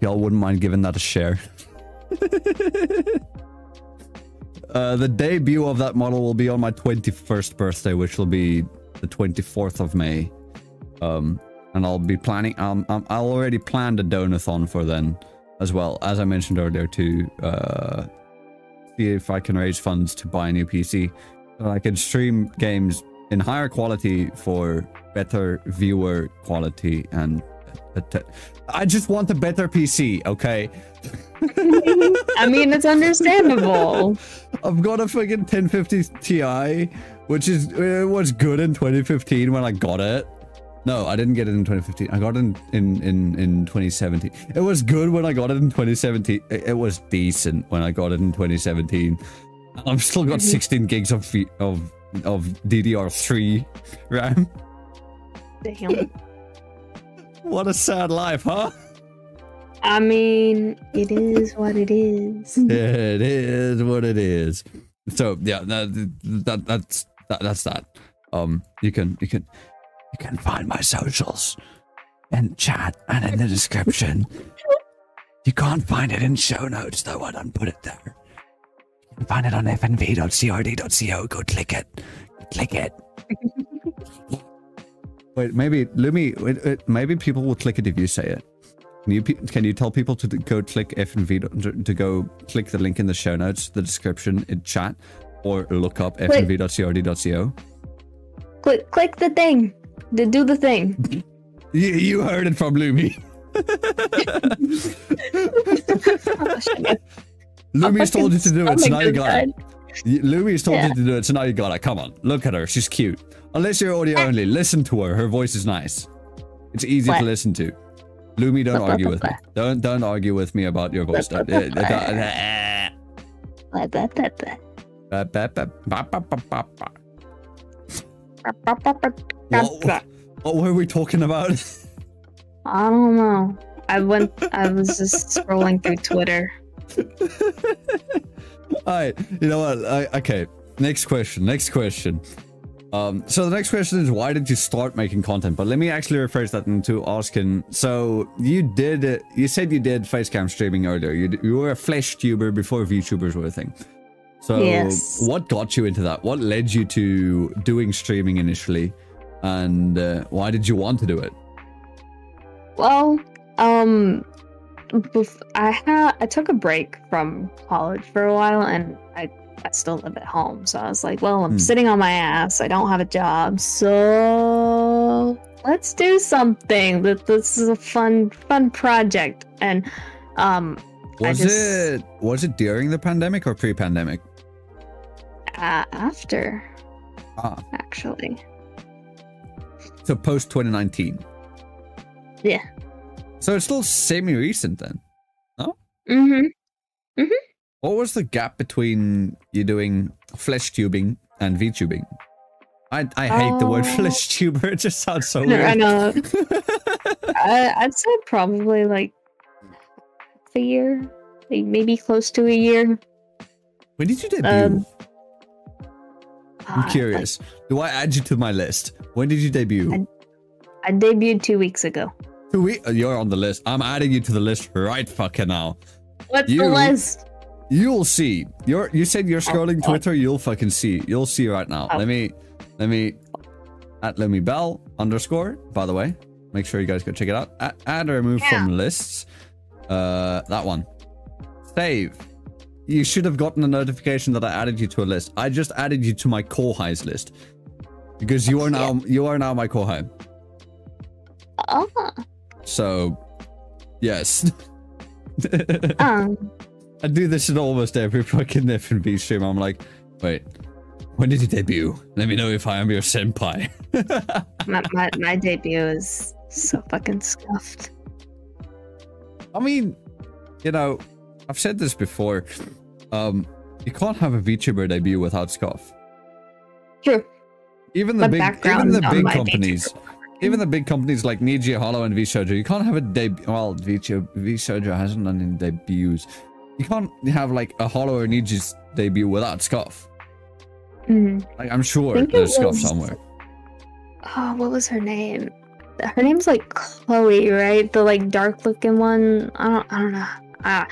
y'all wouldn't mind giving that a share. uh, the debut of that model will be on my 21st birthday, which will be the 24th of May. Um, and I'll be planning. Um, um, I'll already planned a donathon for then, as well as I mentioned earlier to uh, see if I can raise funds to buy a new PC, so I can stream games in higher quality for better viewer quality and. I just want a better PC, okay? I mean, it's understandable. I've got a fucking 1050 Ti, which is it was good in 2015 when I got it. No, I didn't get it in 2015. I got it in in in, in 2017. It was good when I got it in 2017. It, it was decent when I got it in 2017. I've still got mm-hmm. 16 gigs of of of DDR3 RAM. Damn. What a sad life, huh? I mean, it is what it is. it is what it is. So yeah, that, that that's that, that's that. Um, you can you can you can find my socials in chat and in the description. You can't find it in show notes though. I don't put it there. You can find it on fnv.crd.co. Go click it. Click it. Wait, maybe Lumi. Wait, wait, maybe people will click it if you say it. Can you can you tell people to go click FNV to, go click the link in the show notes, the description in chat, or look up fnv.crd.co? click, click the thing. To do the thing. You, you heard it from Lumi. Lumi's told you to do it, so now you got it. Lumi's told Yeah. you to do it, so now you got it. Come on, look at her. She's cute. Unless you're audio only, listen to her. Her voice is nice. It's easy What? to listen to. Lumi, don't argue with me. Don't don't argue with me about your voice. Blah, eh, eh, blah, What, what were we talking about? I don't know. I went. I was just scrolling through Twitter. All right, you know what? I, okay, next question. Next question. Um, so the next question is why did you start making content? But let me actually rephrase that into asking. So you did, you said you did facecam streaming earlier. You, you were a flesh tuber before VTubers were a thing. So Yes. what got you into that? What led you to doing streaming initially? And uh, why did you want to do it? Well, um, I had I took a break from college for a while, and I I still live at home, so I was like, well, I'm Hmm. sitting on my ass. I don't have a job, so let's do something. That this is a fun fun project, and um, Was just- it was it during the pandemic or pre-pandemic? uh, after Ah, actually, so post 2019. yeah. So it's still semi-recent then. No. Mm-hmm. Mm-hmm. What was the gap between you doing flesh tubing and VTubing? I I hate the word Oh. flesh tuber. It just sounds so I weird. know. I, I'd say probably like a year, like maybe close to a year. when did you debut? Um, I'm Uh, curious. Do I add you to my list? When did you debut? I- I debuted two weeks ago. Two week- uh, You're on the list. I'm adding you to the list right fucking now. What's You- the list? You'll see. You're you said you're scrolling. Twitter. You'll fucking see. You'll see right now. Let me let me at Lumi Bell underscore. By the way, make sure you guys go check it out. Add, add or remove from lists. Uh, that one. Save. You should have gotten a notification that I added you to a list. I just added you to my kouhais list because you are now you are now my kouhai. Oh, So, yes. um, I do this in almost every fucking FNV stream. I'm like, wait, when did you debut? Let me know if I am your senpai. my, my, my debut is so fucking scuffed. I mean, you know, I've said this before. Um, you can't have a VTuber debut without scuff. True. Even the My big, even the big companies, VTuber. even the big companies like Niji Holo and VShojo, you can't have a debut. Well, VTuber, VShojo hasn't done any debuts. You can't have like a Holo or Niji's debut without scuff. Mm. Like I'm sure there's scuff was- somewhere. Oh, what was her name? Her name's like Chloe, right? The like dark looking one. I don't, I don't know. Ah,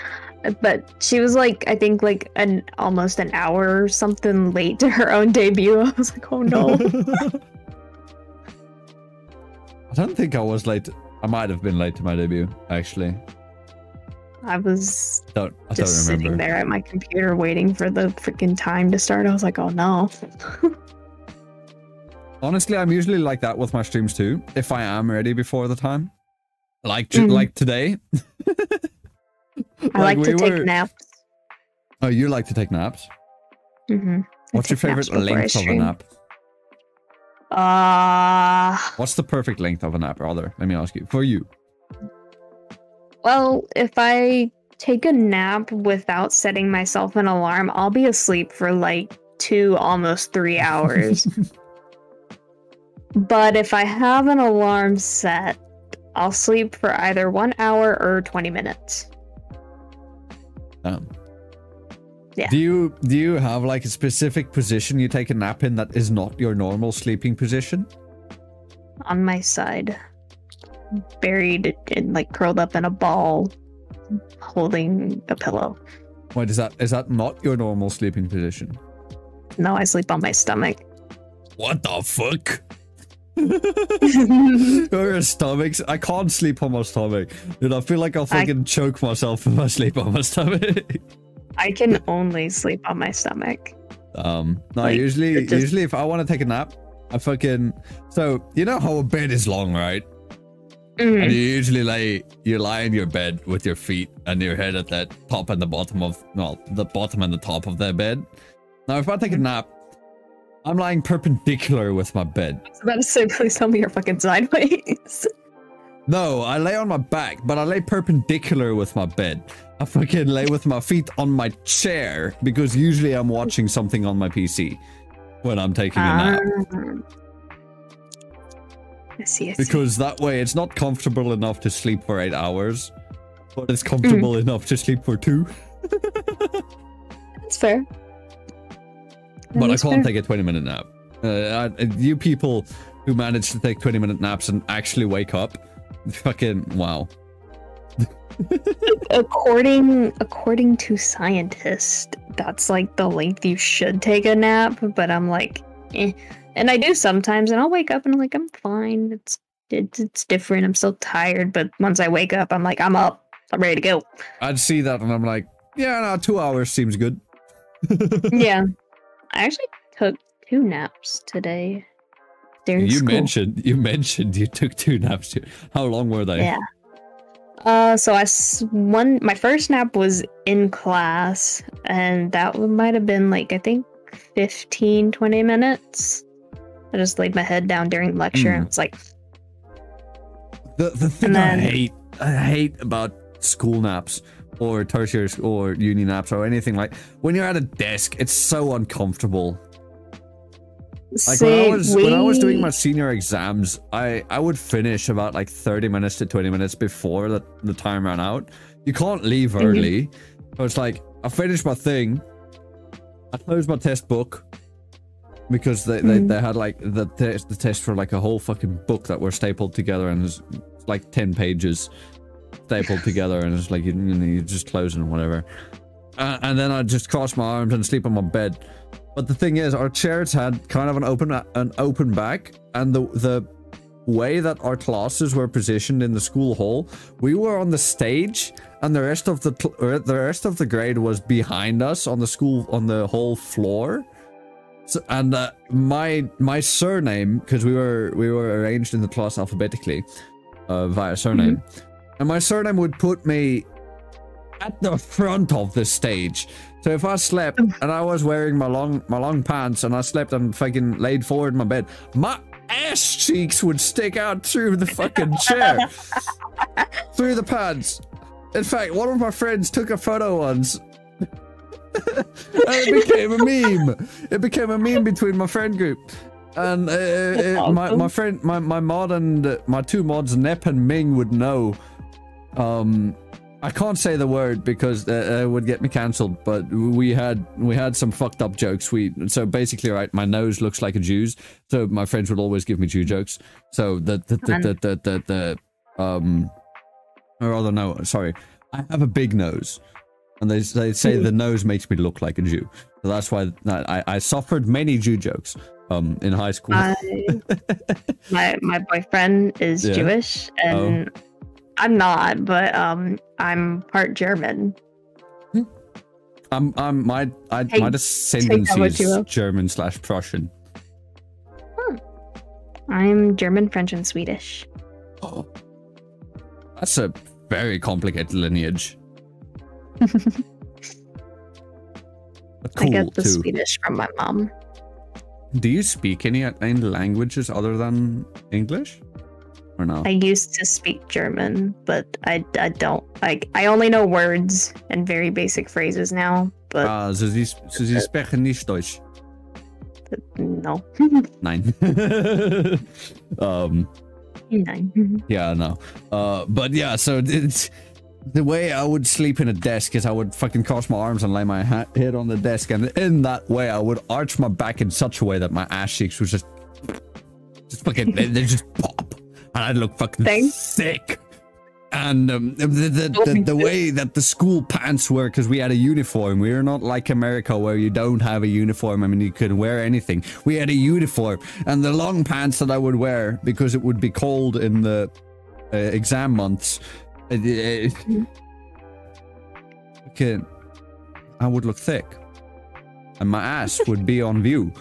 but she was like, I think like an almost an hour or something late to her own debut. I was like, oh no. I don't think I was late. I might have been late to my debut, actually. I was Don't I just don't sitting remember. there at my computer waiting for the freaking time to start. I was like, oh no. Honestly, I'm usually like that with my streams too. If I am ready before the time, like Mhm. like today. I like, to we take were- naps. Oh, you like to take naps? hmm What's your favorite length of a nap? Uh, What's the perfect length of a nap, rather? Let me ask you. For you. Well, if I take a nap without setting myself an alarm, I'll be asleep for like two, almost three hours. but if I have an alarm set, I'll sleep for either one hour or 20 minutes. Um, Yeah. Do you do you have like a specific position you take a nap in that is not your normal sleeping position? on my side, buried and like curled up in a ball, holding a pillow. Wait, is that is that not your normal sleeping position? No, I sleep on my stomach. What the fuck? Your stomachs. I can't sleep on my stomach. Dude, I feel like I'll I- fucking choke myself if I sleep on my stomach. I can only sleep on my stomach. um, no, Like, usually, just- usually if I want to take a nap, I fucking. So you know how a bed is long, right? Mhm. And you usually lay, you lie in your bed with your feet and your head at the top and the bottom of, well, the bottom and the top of their bed. Now, if I take a nap, I'm lying perpendicular with my bed. I was about to say, please tell me you're fucking sideways. No, I lay on my back, but I lay perpendicular with my bed. I fucking lay with my feet on my chair because usually I'm watching something on my PC when I'm taking a nap. Um, I see. I see. because that way it's not comfortable enough to sleep for eight hours, but it's comfortable Mm. enough to sleep for two. That's fair. But I can't fair. take a 20 minute nap. Uh, I, you people who manage to take 20 minute naps and actually wake up, fucking wow. according according to scientists that's like the length you should take a nap but i'm like eh. And i do sometimes and i'll wake up and i'm like i'm fine it's it's, it's different i'm still tired but once i wake up i'm like i'm up i'm ready to go I'd see that and I'm like, yeah, no, two hours seems good. yeah i actually took two naps today during You school. mentioned you mentioned you took two naps. too. How long were they? Yeah. Uh, so I one my first nap was in class, and that might have been like I think 15, 20 minutes. I just laid my head down during lecture, and Mm. it's like, The the thing And I hate I hate about school naps or tertiary or uni naps or anything like when you're at a desk, it's so uncomfortable. Like when I was when I was doing my senior exams, I I would finish about like 30 minutes to 20 minutes before the, the time ran out. You can't leave Mhm. early. So it's like I finished my thing. I closed my test book because they, they, Mhm. they had like the test the test for like a whole fucking book that were stapled together and it's like 10 pages stapled together and it's like you, you, know, you just close it and whatever. Uh, and then I just cross my arms and sleep on my bed. But the thing is, our chairs had kind of an open an open back, and the the way that our classes were positioned in the school hall, we were on the stage, and the rest of the uh, the rest of the grade was behind us on the school on the whole floor. So, and uh, my my surname, because we were we were arranged in the class alphabetically, uh, via surname, and my surname would put me at the front of the stage. So if I slept and I was wearing my long my long pants and I slept and fucking laid forward in my bed, my ass cheeks would stick out through the fucking chair, through the pants. In fact, one of my friends took a photo once. and it became a meme. It became a meme between my friend group. And uh, uh, my, my friend, my, my mod and uh, my two mods, Nep and Ming, would know. Um, I can't say the word because uh, it would get me cancelled. But we had we had some fucked up jokes. We so basically, right, my nose looks like a Jew's. So my friends would always give me Jew jokes. So the the the the the, the, the um, or rather no, sorry, I have a big nose, and they they say Hmm. the nose makes me look like a Jew. So that's why I I suffered many Jew jokes um in high school. my my my boyfriend is Yeah. Oh. Jewish, and I'm not, but um, I'm part German. I'm I'm my I, Hey, my descendancy is. German slash Prussian. I'm German, French, and Swedish. Oh, that's a very complicated lineage. But I get the too. Swedish from my mom. Do you speak any any languages other than English, or no? I used to speak German, but I, I don't like. I only know words and very basic phrases now. But Ah, so sie, so sie sprechen nicht Deutsch. no, Nein. um. Nine. Yeah, no. Uh, but yeah, so it's the way I would sleep in a desk is I would fucking cross my arms and lay my ha- head on the desk, and in that way I would arch my back in such a way that my ass cheeks would just, just fucking they, they just pop, and I'd look fucking Thanks. sick. And um, the, the, the, the way that the school pants were, because we had a uniform. We are not like America where you don't have a uniform. I mean, you could wear anything. We had a uniform. And the long pants that I would wear, because it would be cold in the uh, exam months, okay, I would look thick. And my ass would be on view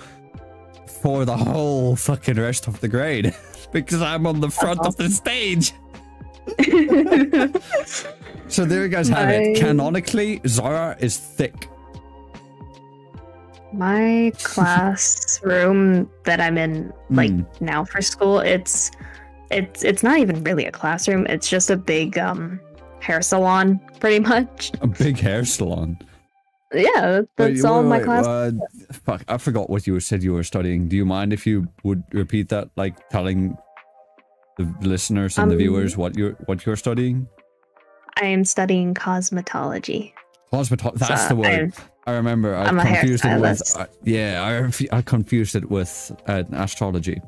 for the whole fucking rest of the grade. because I'm on the front of the stage. So there you guys have it. Canonically, Zara is thick. My classroom that I'm in like Hmm. now for school, it's it's it's not even really a classroom. It's just a big um hair salon, pretty much. A big hair salon. Yeah, that's Wait, all wait, my wait, class. uh, fuck, I forgot what you said you were studying. Do you mind if you would repeat that, like telling the listeners and the Um, viewers what you're what you're studying? I am studying cosmetology. Cosmetology. That's So the word. I remember. I I'm confused it with. Uh, yeah, I, I confused it with uh, astrology.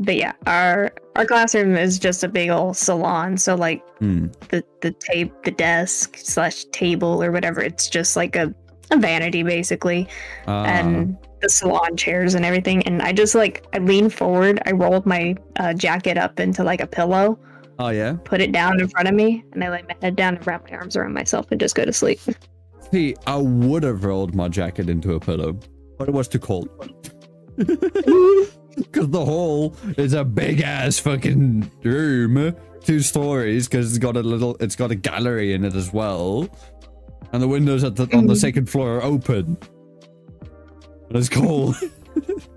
But yeah, our our classroom is just a big old salon. So like Hmm. the the tape, the desk slash table or whatever, it's just like a, a vanity basically, Ah, and the salon chairs and everything. And I just like I leaned forward, I rolled my uh, jacket up into like a pillow, oh yeah. put it down in front of me, and I lay my head down and wrap my arms around myself and just go to sleep. See, I would have rolled my jacket into a pillow, but it was too cold. Because the hall is a big ass fucking room, two stories. Because it's got a little, it's got a gallery in it as well, and the windows at the on the Mhm. second floor are open. And it's cold,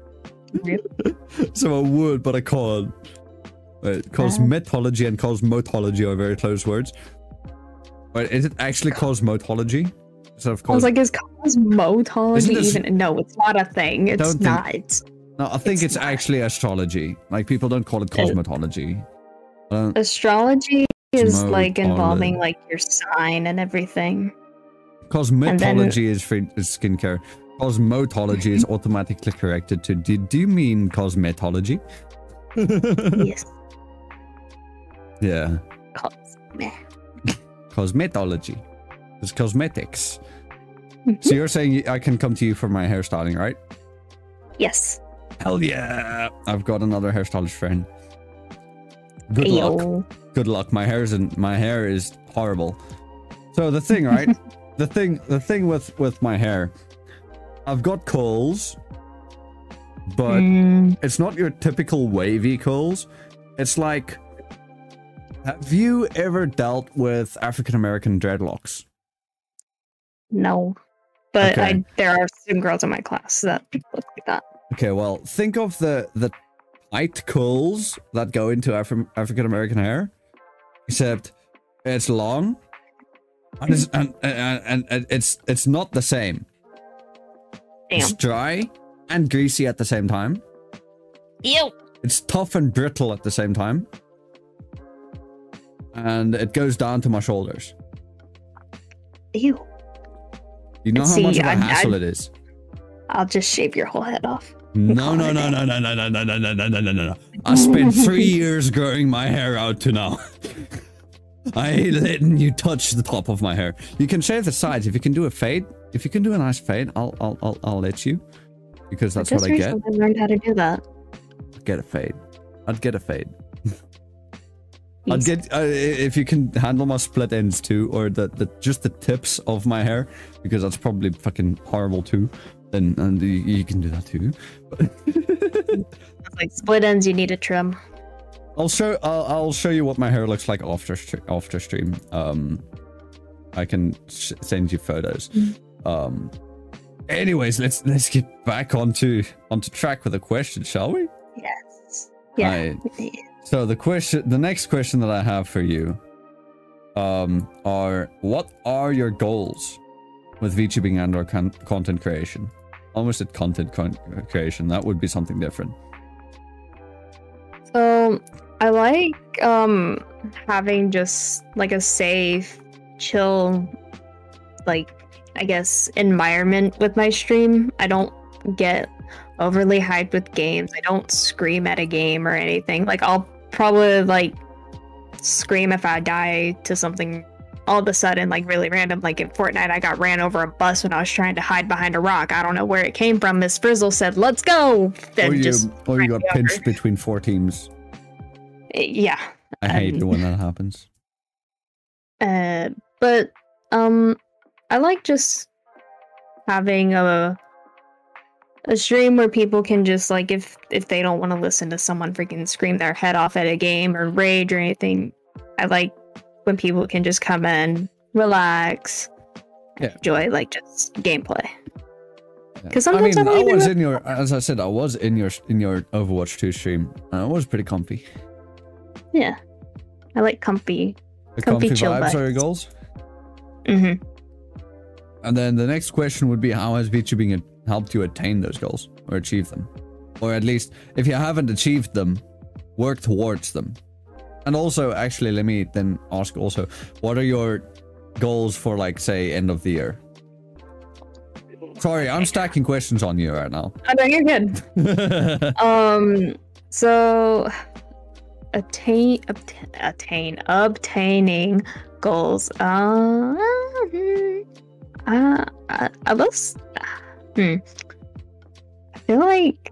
so I would, but I can't. Wait, cosmetology and cosmotology are very close words. Wait, is it actually cosmotology? Instead of I was like, is cosmotology this- even? No, it's not a thing. It's Don't think- not. No, I think It's it's, actually astrology. Like people don't call it cosmetology. Uh, Astrology is like involving like your sign and everything. cosmetology is for skincare. Cosmotology is automatically corrected to. Do, do you mean cosmetology? yes. yeah, Cosme. cosmetology. It's cosmetics. So you're saying I can come to you for my hairstyling, right? Yes. Hell yeah! I've got another hairstylist friend. Good luck. Good luck. My hair isn't my hair is horrible. So the thing, right? the thing the thing with with my hair, I've got curls, but Mm, it's not your typical wavy curls. It's like have you ever dealt with African American dreadlocks? no. But Okay. I there are some girls in my class that look like that. Okay, well, think of the the tight curls that go into Afri- African American hair, except it's long, and it's and, and, and, it's it's not the same. It's dry and greasy at the same time. Ew. It's tough and brittle at the same time. And it goes down to my shoulders. Ew. You know how See, much of a I- hassle I- it is. I'll just shave your whole head off. No, no, no, no, no, no, no, no, no, no, no, no, no, no. I spent three years growing my hair out to now. I ain't letting you touch the top of my hair. You can shave the sides. If you can do a fade, if you can do a nice fade, I'll, I'll, I'll, I'll let you, because that's I what I get. recently learned how to do that. Get a fade. I'd get a fade. I'd get uh, if you can handle my split ends too, or the, the just the tips of my hair, because that's probably fucking horrible too. Then and you, you can do that too. Like split ends you need to trim. I'll show I'll, I'll show you what my hair looks like after after stream. Um, I can sh- send you photos. Um, anyways, let's let's get back onto onto track with the question, shall we? Yes. Yeah. I- so the question, the next question that I have for you, um, are what are your goals with VTubing and or con- content creation? Almost at content creation, that would be something different. So I like um having just like a safe, chill, like I guess environment with my stream. I don't get overly hyped with games. I don't scream at a game or anything. Like I'll probably like scream if I die to something all of a sudden like really random like in Fortnite I got ran over a bus when I was trying to hide behind a rock. I don't know where it came from. Miss Frizzle said, "Let's go." Then or you just or you got ran me over. pinched between four teams. yeah. I hate Um, when that happens. Uh, but um, I like just having a a stream where people can just like if if they don't want to listen to someone freaking scream their head off at a game or rage or anything. I like when people can just come in, relax, Yeah. enjoy like just gameplay. Because I sometimes mean, I I, was in your, as I said, I was in your in your Overwatch 2 stream. And I was pretty comfy. Yeah, I like comfy. The Comfy comfy, chill vibes are your vibes. goals. hmm And then the next question would be, how has VTubing helped you attain those goals or achieve them? Or at least, if you haven't achieved them, work towards them. And also, actually, let me then ask also, what are your goals for, like, say, end of the year? Sorry, I'm stacking questions on you right now. I know you're good. um, so attain, obtain, attain, obtaining goals. Uh, uh, love. Hmm. I feel like.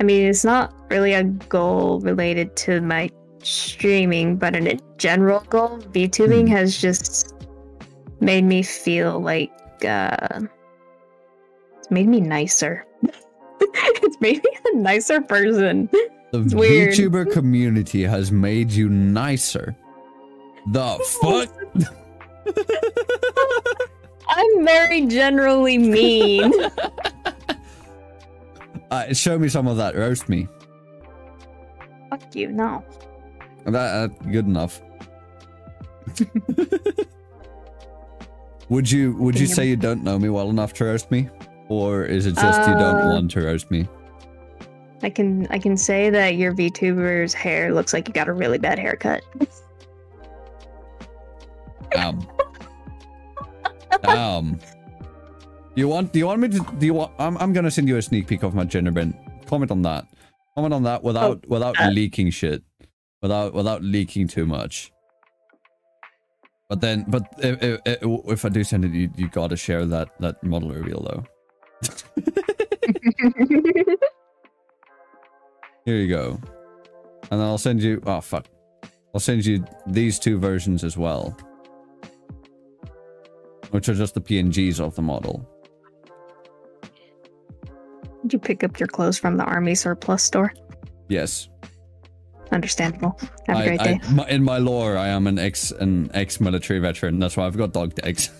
I mean, it's not really a goal related to my streaming, but in a general goal, VTubing Hmm. has just made me feel like uh, it's made me nicer. it's made me a nicer person. The It's weird. VTuber community has made you nicer. The fuck? I'm very generally mean. Uh, show me some of that. Roast me. Fuck you, no. That, that good enough. would you would you say you don't know me well enough to roast me, or is it just you don't Uh, want to roast me? I can I can say that your VTuber's hair looks like you got a really bad haircut. Um. um. You want? Do you want me to? Do you want? I'm. I'm gonna send you a sneak peek of my gender bend. Comment on that. Comment on that without without uh, leaking shit. Without without leaking too much. But then, but if, if, if I do send it, you, you gotta share that that model reveal though. Here you go. And then I'll send you. Oh fuck. I'll send you these two versions as well. Which are just the PNGs of the model. Did you pick up your clothes from the army surplus store? Yes. Understandable. Have a I, great I- day. my- in my lore, I am an ex an ex military veteran. That's why I've got dog tags.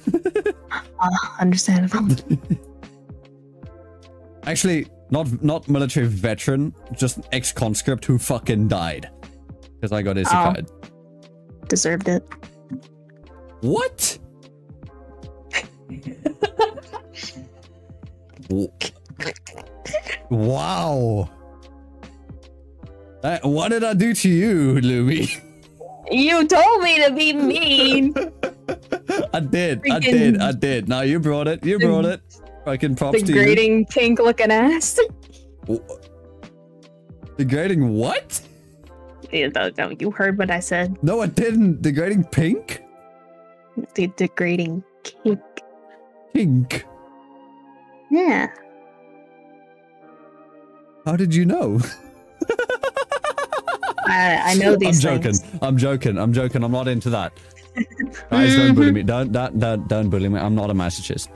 Ah, understandable. Actually, not not military veteran, just ex conscript who fucking died. Because I got isekai. Deserved it. What? Wow. That- what did I do to you, Lumi? You told me to be mean. I did, I did, I did. Now you brought it, you brought it. Fucking props to you. Degrading pink looking ass. Degrading what? No, you heard what I said. No, I didn't. Degrading pink? The degrading kink. Pink. Yeah. How did you know? I, I know these. I'm joking. things. I'm joking. I'm joking. I'm not into that. Guys, don't bully me. Don't, don't, don't, don't bully me. I'm not a masochist.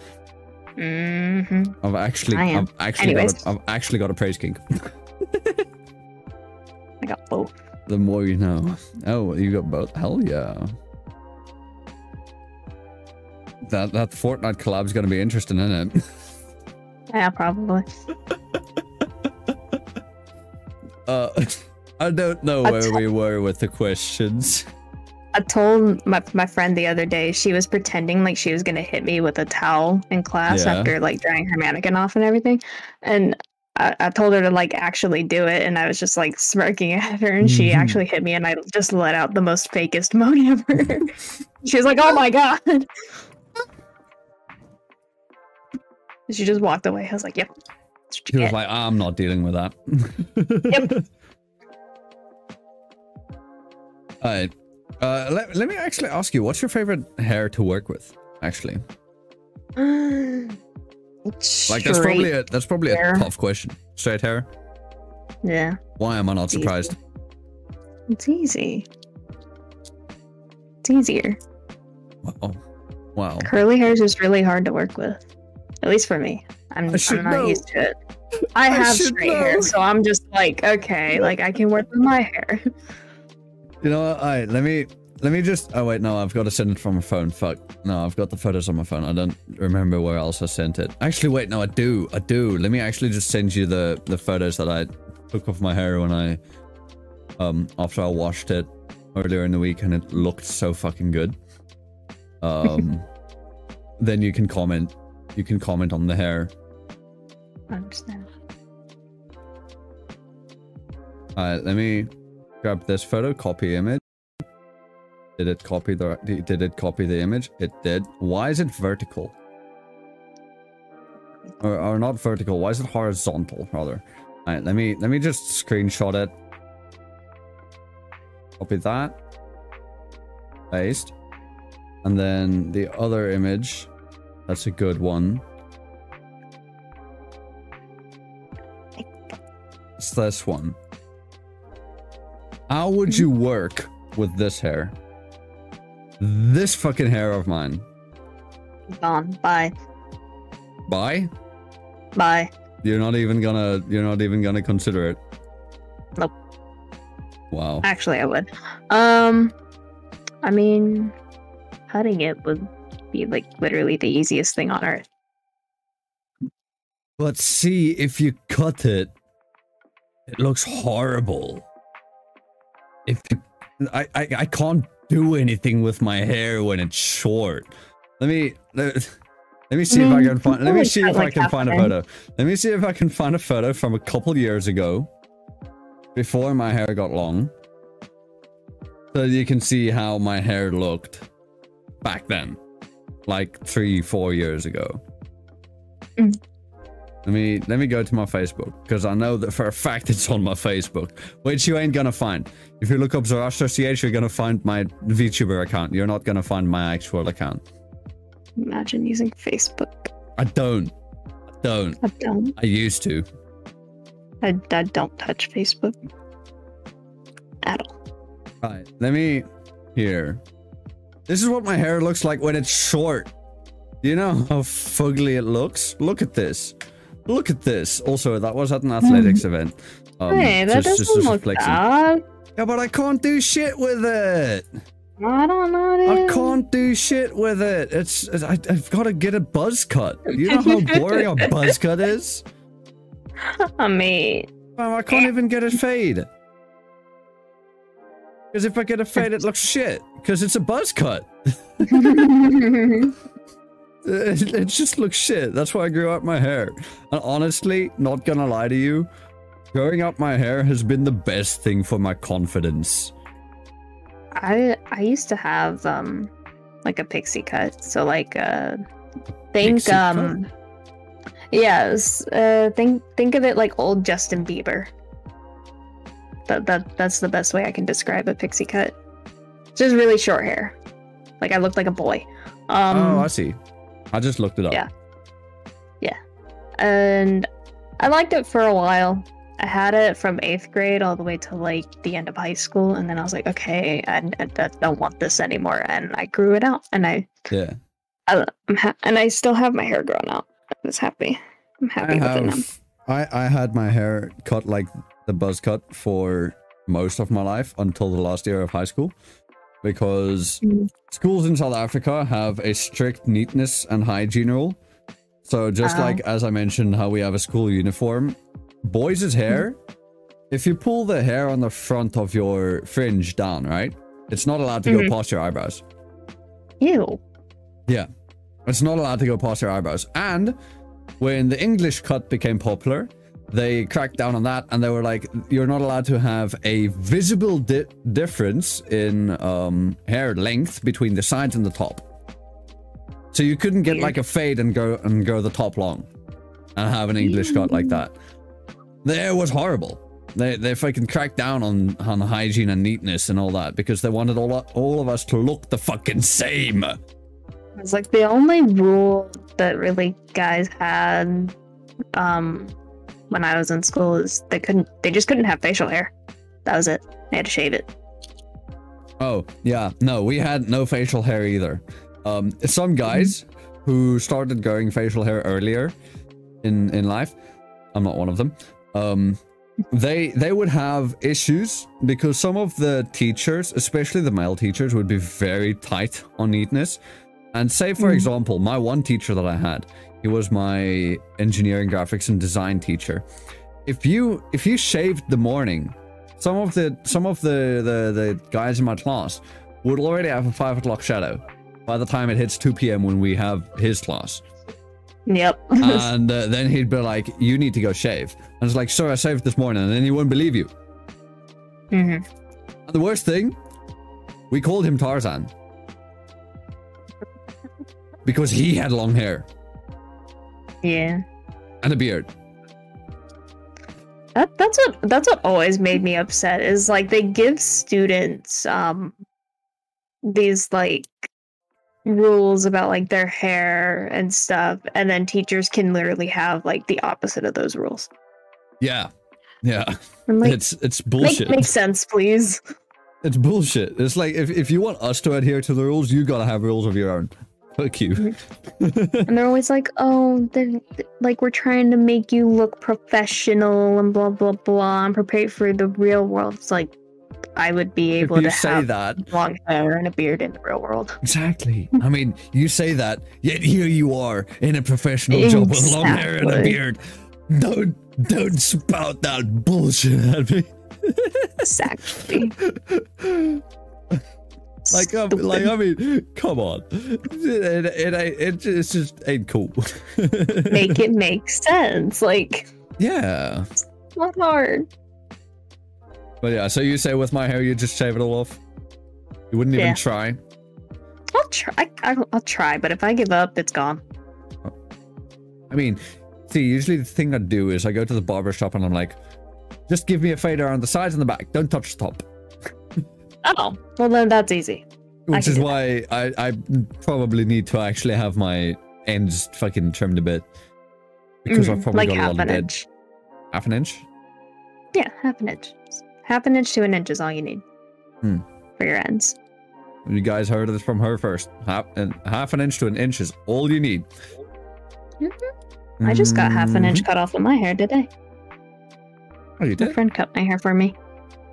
hmm I've actually, I am. I've actually, got Anyways. a, I've actually got a praise kink. I got both. the more you know. Oh, you got both. Hell yeah. That that Fortnite collab's gonna be interesting, isn't it? Yeah, probably. Uh, I don't know where we were with the questions. I told my my friend the other day she was pretending like she was gonna hit me with a towel in class Yeah. after like drying her mannequin off and everything, and I, I told her to like actually do it, and I was just like smirking at her, and she Mhm. actually hit me, and I just let out the most fakest moan ever. she was like, "Oh my god!" She just walked away. I was like, "Yep." That's what He you was like, I'm not dealing with that. Yep. Alright. Uh, let, let me actually ask you, what's your favorite hair to work with? Actually, like that's probably a that's probably hair. a tough question. Straight hair. yeah. Why am I not Easy. surprised? It's easy. It's easier. Wow. Wow. Curly hair is just really hard to work with. At least for me. I'm, I'm not know. used to it. I I have straight hair, so I'm just like, okay, like I can work with my hair. You know what? Alright, let me let me just oh wait, no, I've got to send it from my phone. Fuck. No, I've got the photos on my phone. I don't remember where else I sent it. Actually, wait, no, I do. I do. Let me actually just send you the the photos that I took of my hair when I um after I washed it earlier in the week and it looked so fucking good. Um then you can comment you can comment on the hair. I understand. Alright, let me grab this photo, copy image. Did it copy the did it copy the image? It did. Why is it vertical? Or, or not vertical, why is it horizontal rather? Alright, let me let me just screenshot it. Copy that. Paste. And then the other image. That's a good one. It's this one. How would you work with this hair? This fucking hair of mine. Gone. Bye. Bye? Bye. You're not even gonna you're not even gonna consider it. Nope. Wow. Actually, I would. Um, I mean, cutting it would be like literally the easiest thing on earth. But see if you cut it, it looks horrible. If you, I, I I can't do anything with my hair when it's short. Let me let, let me see if I can find let me see if I can find a photo. Let me see if I can find a photo from a couple years ago before my hair got long. So you can see how my hair looked back then. Like three, four years ago. Mm. Let me let me go to my Facebook because I know that for a fact it's on my Facebook, which you ain't gonna find. If you look up Zarastro CH, you're gonna find my VTuber account. You're not gonna find my actual account. Imagine using Facebook. I don't. I don't. I don't. I used to. I, I don't touch Facebook at all. Right. Let me here. This is what my hair looks like when it's short. Do you know how fugly it looks? Look at this. Look at this. Also, that was at an athletics event. Um, hey, that just- doesn't just look flexing. bad. Yeah, but I can't do shit with it. I don't know. I can't do shit with it. It's, it's I, I've got to get a buzz cut. You know how boring a buzz cut is? I mean, Oh, I can't even get a fade. Because if I get a fade, it looks shit. Because it's a buzz cut. It, it just looks shit. That's why I grew out my hair. And honestly, not gonna lie to you, growing out my hair has been the best thing for my confidence. I I used to have um like a pixie cut. So like uh think Pixie cut? um yes, uh think think of it like old Justin Bieber. That that that's the best way I can describe a pixie cut. Just really short hair. Like I looked like a boy. Um oh, I see. I just looked it up. Yeah. Yeah. And I liked it for a while. I had it from eighth grade all the way to like the end of high school, and then I was like, okay, I don't want this anymore, and I grew it out, and I, Yeah. I I'm ha- and I still have my hair grown out. I was happy. I'm happy I with it now. I I had my hair cut like the buzz cut for most of my life until the last year of high school, because Mm. schools in South Africa have a strict neatness and hygiene rule. So just Oh. like as I mentioned, how we have a school uniform, boys' hair. If you pull the hair on the front of your fringe down, right, it's not allowed to Mhm. go past your eyebrows. Ew. Yeah. It's not allowed to go past your eyebrows. And when the English cut became popular, they cracked down on that and they were like, you're not allowed to have a visible di- difference in um, hair length between the sides and the top. So you couldn't get like a fade and go and go the top long and have an English cut like that. The hair was horrible. They they fucking cracked down on on hygiene and neatness and all that because they wanted all all of us to look the fucking same. It's like the only rule that really guys had um when I was in school is they couldn't they just couldn't have facial hair. That was it. They had to shave it. Oh, yeah. No, we had no facial hair either. Um, some guys who started growing facial hair earlier in in life, I'm not one of them. Um, they they would have issues because some of the teachers, especially the male teachers, would be very tight on neatness. And say, for Mhm. example, my one teacher that I had, he was my engineering, graphics, and design teacher. If you if you shaved the morning, some of the some of the, the the guys in my class would already have a five o'clock shadow by the time it hits 2 p.m. when we have his class. Yep. and uh, then he'd be like, "You need to go shave." And it's like, "Sir, I shaved this morning," and then he wouldn't believe you. hmm And the worst thing, we called him Tarzan. Because he had long hair Yeah. and a beard. That, that's what that's what always made me upset is like they give students um these like rules about like their hair and stuff and then teachers can literally have like the opposite of those rules. Yeah. Yeah. Like it's it's make, bullshit. make sense please. It's bullshit. It's like if, if you want us to adhere to the rules, you gotta have rules of your own. Fuck you. And they're always like, "Oh, they're like we're trying to make you look professional and blah blah blah and prepared for the real world." It's like I would be able to say have that, long hair and a beard in the real world. exactly. I mean, you say that, yet here you are in a professional job with long hair and a beard. Don't don't spout that bullshit at me. Exactly. Like, Stupid. like I mean, come on. It, it, it, just- it's just ain't cool. make it make sense. Like, yeah. it's not hard. But yeah, so you say with my hair, you just shave it all off. You wouldn't even Yeah. try. I'll try. I'll, I'll try, but if I give up, it's gone. I mean, see, usually the thing I do is I go to the barber shop and I'm like, just give me a fader on the sides and the back. Don't touch the top. Oh, well then that's easy. Which is why I, I probably need to actually have my ends fucking trimmed a bit. Because I've Mhm, probably like got a lot of dead. inch. Half an inch? Yeah, half an inch. Half an inch to an inch is all you need Hmm. for your ends. You guys heard this from her first. Half, and half an inch to an inch is all you need. I just got half an inch Mhm. cut off of my hair today. Oh, you did? My friend cut my hair for me.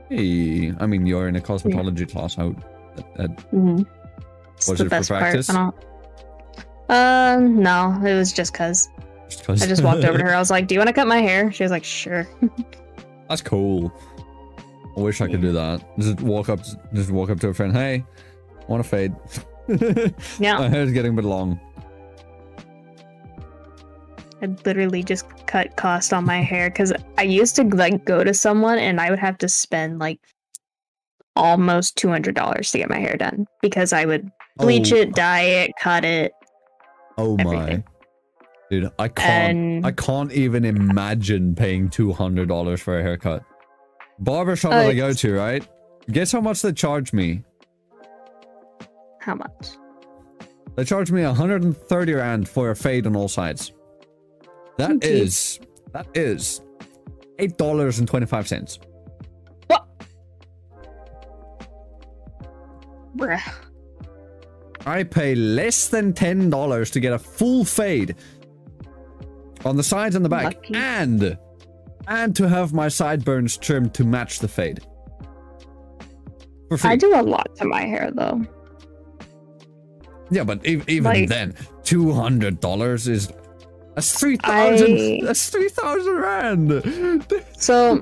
Hey, I mean, you're in a cosmetology class. How? Uh, uh, Mm-hmm. Was it for practice? Um, no, it was just cause just 'cause- I just walked over to her. I was like, "Do you want to cut my hair?" She was like, "Sure." That's cool. I wish I could do that. Just walk up, just walk up to a friend. Hey, want to fade? Yeah, My hair's getting a bit long. I literally just cut cost on my hair because I used to like go to someone and I would have to spend like almost two hundred dollars to get my hair done because I would bleach oh, it, dye it, cut it, Oh my, dude! I can't. and I can't even imagine paying two hundred dollars for a haircut. Barber shop Oh, that I go to, right? Guess how much they charge me? how much? They charge me 130 rand for a fade on all sides. That Okay. is that is eight dollars and twenty five cents. What? Bruh. I pay less than ten dollars to get a full fade on the sides and the back, Lucky. and and to have my sideburns trimmed to match the fade. I do a lot to my hair though. Yeah, but e- even Like- then, two hundred dollars is that's three thousand. I- That's three thousand rand. So,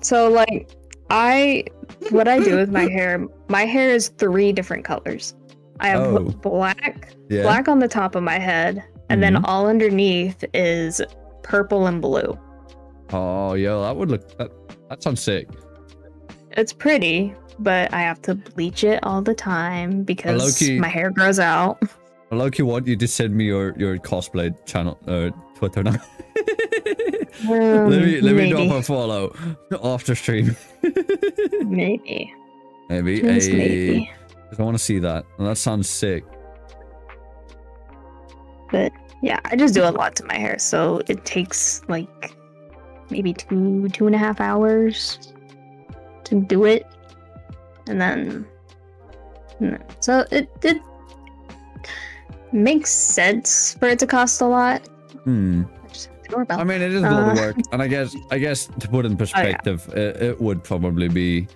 so like, I what I do with my hair, my hair is three different colors. I have Oh. black, Yeah. black on the top of my head, and then Mhm. all underneath is purple and blue. Oh, yo, that would look. That, that sounds sick. It's pretty, but I have to bleach it all the time because my hair grows out. Loki, what you just send me your your cosplay channel, uh, Twitter now. Um, let me let me maybe, drop a follow after stream. maybe, maybe, Just maybe. I want to see that. That sounds sick. But yeah, I just do a lot to my hair, so it takes like maybe two two and a half hours to do it, and then and then- so it it makes sense for it to cost a lot. Hmm. I mean, it is a lot of Uh, work, and I guess I guess to put in perspective, it, it would probably be,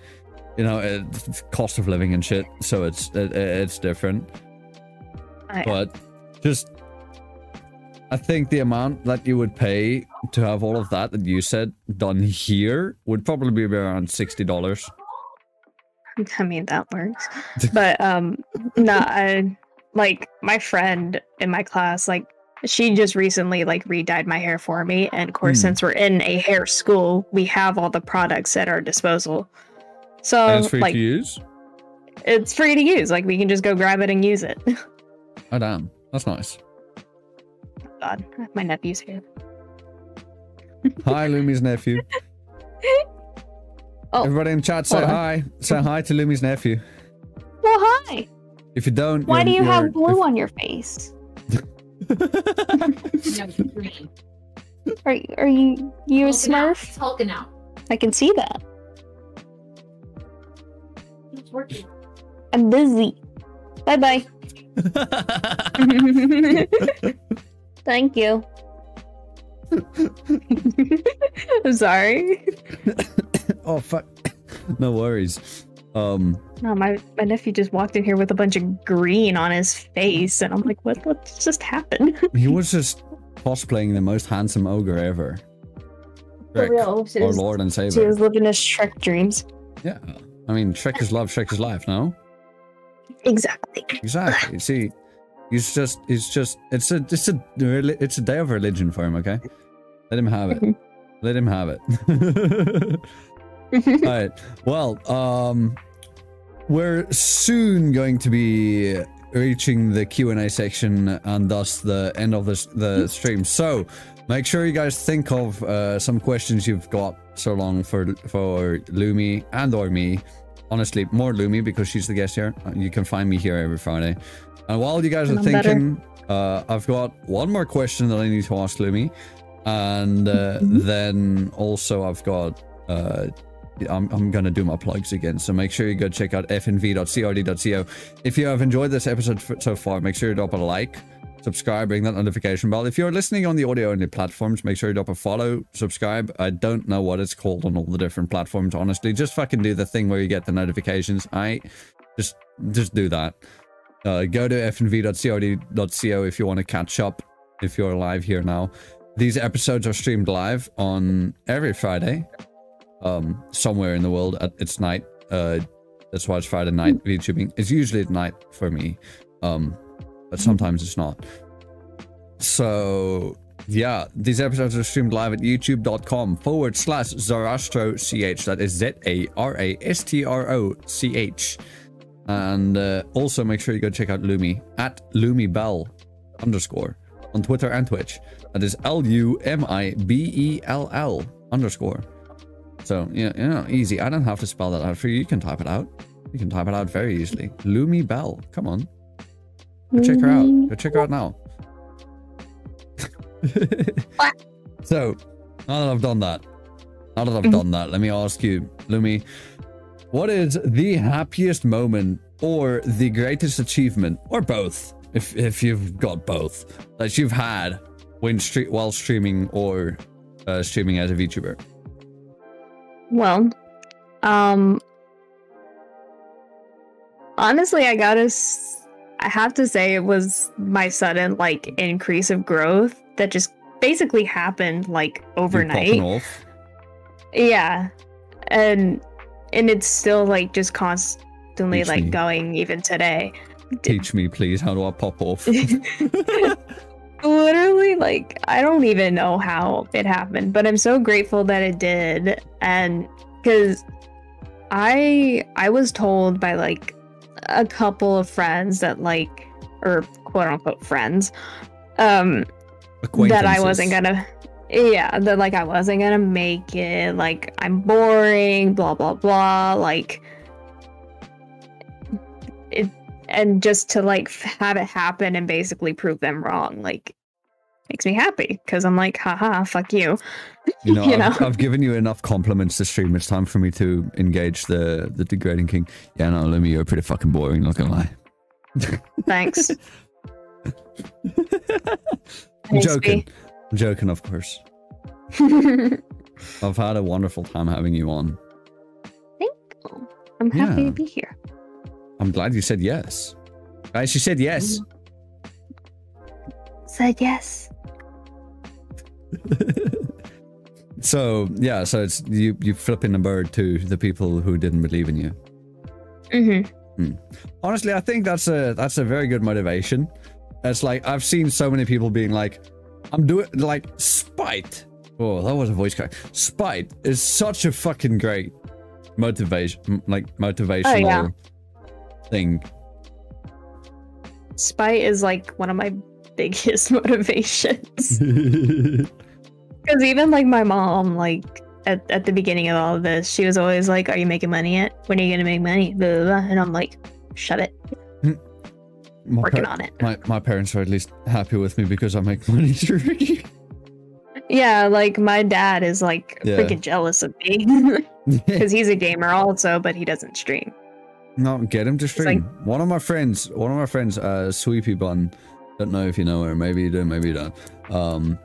you know, it, cost of living and shit. So it's it, it's different, Oh, yeah. but just. I think the amount that you would pay to have all of that that you said done here would probably be around sixty dollars. I mean that works. But um no, I like my friend in my class, like she just recently like re-dyed my hair for me. And of course, Hmm. since we're in a hair school, we have all the products at our disposal. So And it's free like to use. it's free to use. Like we can just go grab it and use it. Oh damn, that's nice. God, my nephew's here. Hi, Lumi's nephew. Oh, Everybody in chat, say hi. Say hi to Lumi's nephew. well, hi. If you don't, Why do you're- have you're- blue on your face? Are are you you a Hulking out. Smurf? It's hulking out. I can see that. It's working. I'm busy. Bye bye. Thank you. I'm sorry. oh fuck. no worries. Um, No, my, my nephew just walked in here with a bunch of green on his face, and I'm like, what what just happened? he was just cosplaying the most handsome ogre ever. For Shrek, real, she our was- Lord and She Savior. was living his Shrek dreams. Yeah. I mean, Shrek is love, Shrek is life, no? Exactly. Exactly. See, he's just, he's just, it's a, it's a, reli- it's a day of religion for him, okay? Let him have it. Let him have it. All right. Well, um, we're soon going to be reaching the Q and A section and thus the end of this the stream. So make sure you guys think of uh, some questions you've got so long for for Lumi and or me. Honestly, more Lumi because she's the guest here. You can find me here every Friday. And while you guys are I'm thinking, uh, I've got one more question that I need to ask Lumi, and uh, Mhm. then also I've got uh, I'm, I'm gonna do my plugs again so make sure you go check out fnv.crd.co if you have enjoyed this episode so far make sure you drop a like subscribe ring that notification bell. If you're listening on the audio only platforms make sure you drop a follow subscribe. I don't know what it's called on all the different platforms honestly. Just fucking do the thing where you get the notifications. I just just do that. Uh, go to fnv.crd.co if you want to catch up if you're live here now. These episodes are streamed live on every friday um somewhere in the world at it's night uh that's why it's friday night youtubing it's usually at night for me um but sometimes it's not. So yeah these episodes are streamed live at youtube.com forward slash zarastro ch that is z-a-r-a-s-t-r-o-c-h and uh, also make sure you go check out lumi at lumibell underscore on twitter and twitch. That is l-u-m-i-b-e-l-l underscore so yeah, you know, easy. I don't have to spell that out for you. You can type it out. You can type it out very easily. Lumi Bell. Come on. Go check her out. Go check her out now. so, now that I've done that, now that I've done that, let me ask you, Lumi, what is the happiest moment or the greatest achievement, or both, if if you've got both, that you've had when while streaming or uh, streaming as a VTuber? Well, um, honestly, I gotta, s- I have to say it was my sudden like increase of growth that just basically happened like overnight. Yeah, and and it's still like just constantly Teach like me. going even today. Teach me, please. How do I pop off? literally like i don't even know how it happened but i'm so grateful that it did. And because i i was told by like a couple of friends that like or quote unquote friends um that i wasn't gonna yeah that like i wasn't gonna make it like i'm boring blah blah blah like it and just to like have it happen and basically prove them wrong like makes me happy because i'm like haha fuck you You know, you I've. I've given you enough compliments to stream. It's time for me to engage the the degrading king. Yeah, no, Lumi, you're pretty fucking boring. Not gonna lie. thanks I'm joking. I'm joking, of course. i've had a wonderful time having you on. Thank you i'm happy Yeah. to be here I'm glad you said yes. Guys, she said yes. said yes So yeah, so it's you you flipping a bird to the people who didn't believe in you. mm-hmm. honestly i think that's a that's a very good motivation it's like i've seen so many people being like i'm doing like spite oh that was a voice crack spite is such a fucking great motivation, like motivational thing. Spite is like one of my biggest motivations. Because even like my mom, like at, at the beginning of all of this, she was always like, Are you making money yet? When are you gonna make money? Blah, blah, blah. And I'm like, Shut it. Hmm. my, Working par- on it. my my parents are at least happy with me because I make money. Yeah, like my dad is like Yeah. freaking jealous of me. Because he's a gamer also, but he doesn't stream. No, get him to like- stream. one of my friends, one of my friends, uh, Sweepy Bun. Don't know if you know her. Maybe you do. Maybe you don't. Um,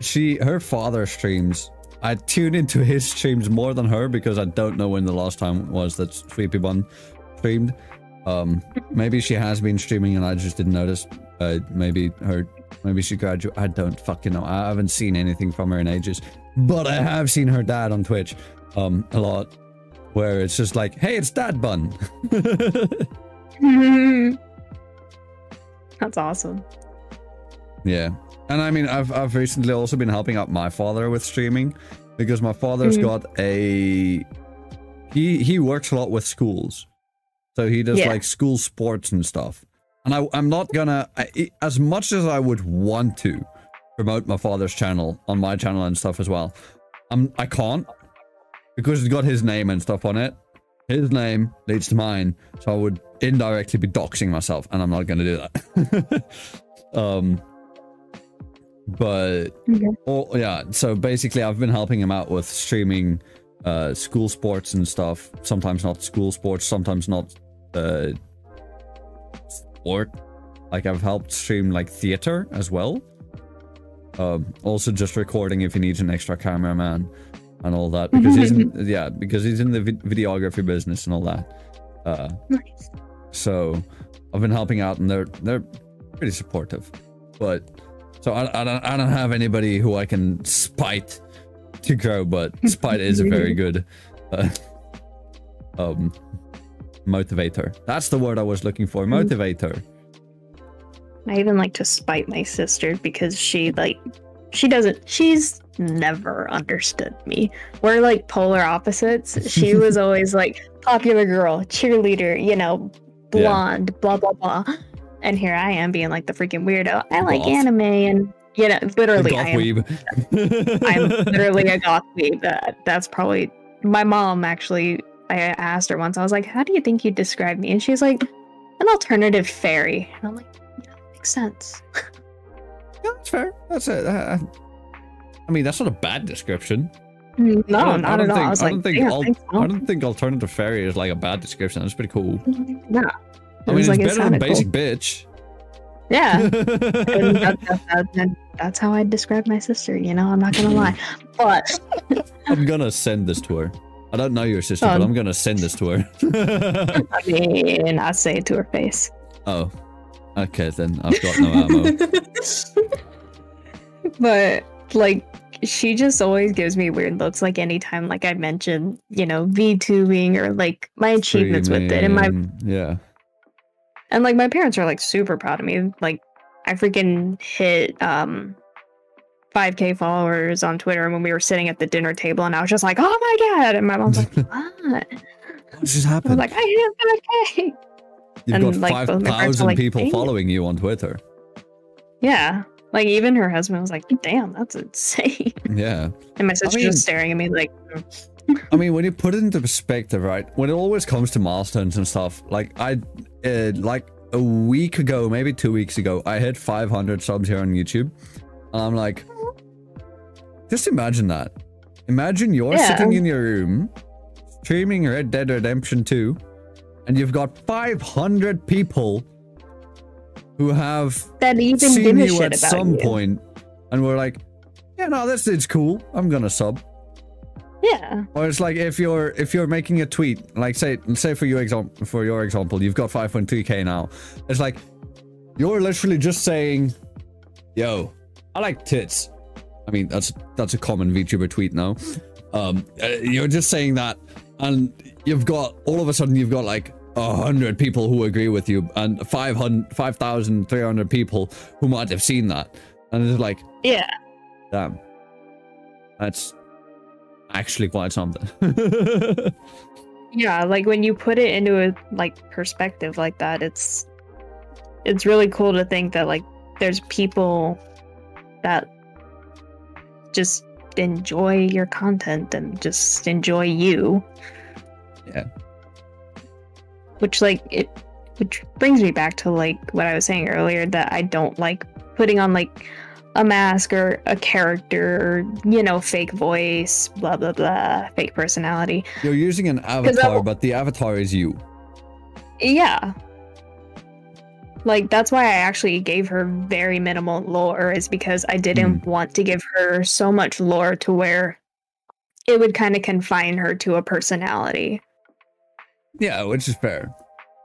she, her father streams. I tune into his streams more than her because I don't know when the last time was that Sweepy Bun streamed. Um, maybe she has been streaming and I just didn't notice. Uh, maybe her, maybe she graduated. I don't fucking know. I haven't seen anything from her in ages, but I have seen her dad on Twitch, um, a lot, where it's just like, hey, it's Dad Bun. That's awesome. Yeah. And I mean, I've I've recently also been helping out my father with streaming because my father's Mhm. got a he he works a lot with schools, so he does Yeah. like school sports and stuff. And I I'm not gonna I, as much as I would want to promote my father's channel on my channel and stuff as well. I'm I can't because it's got his name and stuff on it. His name leads to mine, so I would indirectly be doxing myself, and I'm not gonna do that. um, but Okay. oh yeah, so basically, I've been helping him out with streaming uh, school sports and stuff. Sometimes not school sports, sometimes not uh, sport. Like I've helped stream like theater as well. Um, also just recording if he needs an extra cameraman and all that because he's in, yeah because he's in the vid- videography business and all that. Uh, Nice. so I've been helping out, and they're they're pretty supportive. But so I, I don't I don't have anybody who I can spite to grow, but spite is a very good uh, um motivator. That's the word I was looking for. Motivator. I even like to spite my sister because she like she doesn't she's never understood me. We're like polar opposites. She was always like popular girl, cheerleader, you know, Yeah. blonde, blah blah blah. And here I am being like the freaking weirdo. I like anime and you know, literally Goth I am weeb. I'm literally a goth weeb. That that's probably my mom actually. I asked her once. I was like, "How do you think you describe me?" And she's like, "An alternative fairy." And I'm like, "Yeah, makes sense." Yeah, that's fair. That's it. Uh, I mean, that's not a bad description. No, I don't- I don't at all. think- I I don't think al- thanks, I don't think alternative fairy is like a bad description. That's pretty cool. Yeah, I mean, it's like, it better than sounded cool. basic bitch. yeah. That, that, that, that, that's how I describe my sister. You know, I'm not gonna lie, but I'm gonna send this to her. I don't know your sister, but Um. I'm gonna send this to her. I mean, I say it to her face. oh, okay then. I've got no ammo. but like she just always gives me weird looks like anytime like i mention you know vtubing or like my achievements with it and my yeah. and like my parents are like super proud of me like i freaking hit um 5k followers on twitter and when we were sitting at the dinner table and i was just like oh my god and my mom's like what What just happened? i happened? was like i hit 5k You've and, got like, five both my parents thousand were like, people following you on Twitter. yeah like even her husband was like damn that's insane Yeah. and my sister mean- just staring at me like I mean, when you put it into perspective, right? When it always comes to milestones and stuff, like I, uh, like a week ago, maybe two weeks ago, I hit 500 subs here on YouTube. And I'm like, just imagine that. Imagine you're Yeah. sitting in your room, streaming Red Dead Redemption 2, and you've got 500 people who have that even seen you at some you. point, and we're like, yeah, no, this is cool. I'm gonna sub. Yeah. Or it's like if you're if you're making a tweet, like say say for your example for your example, you've got 5.3k now. It's like you're literally just saying, "Yo, I like tits." I mean, that's that's a common VTuber tweet now. Um, uh, you're just saying that, and you've got all of a sudden you've got like a hundred people who agree with you, and 500 5,300 people who might have seen that, and it's like, Yeah. damn, that's actually quite something. Yeah, like when you put it into a like perspective like that, it's it's really cool to think that like there's people that just enjoy your content and just enjoy you. Yeah. Which like it which brings me back to like what I was saying earlier that I don't like putting on like a mask or a character or you know fake voice blah blah blah fake personality You're using an avatar, but the avatar is you. Yeah. Like that's why I actually gave her very minimal lore is because I didn't mm. want to give her so much lore to where it would kind of confine her to a personality. Yeah, which is fair.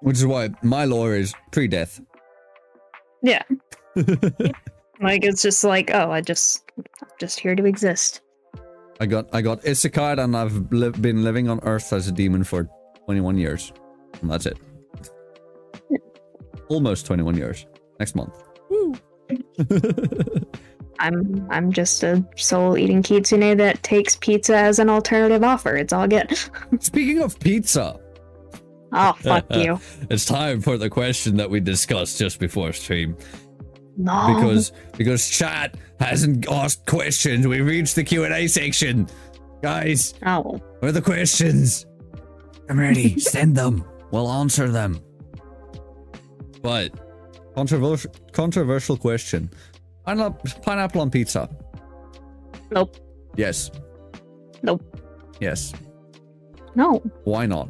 Which is why my lore is pre-death. Yeah. Like it's just like, oh, I just I'm just here to exist. I got I got isekai and I've li- been living on Earth as a demon for 21 years. And that's it. Almost 21 years. Next month. I'm I'm just a soul eating kitsune that takes pizza as an alternative offer. It's all good. Speaking of pizza, oh fuck you. it's time for the question that we discussed just before stream. No. Because because chat hasn't asked questions. We reached the Q&A section. Guys, oh. where are the questions? I'm ready. Send them. We'll answer them. But controversial controversial question. Pineapple, pineapple on pizza. Nope. Yes. Nope. Yes. No. Why not?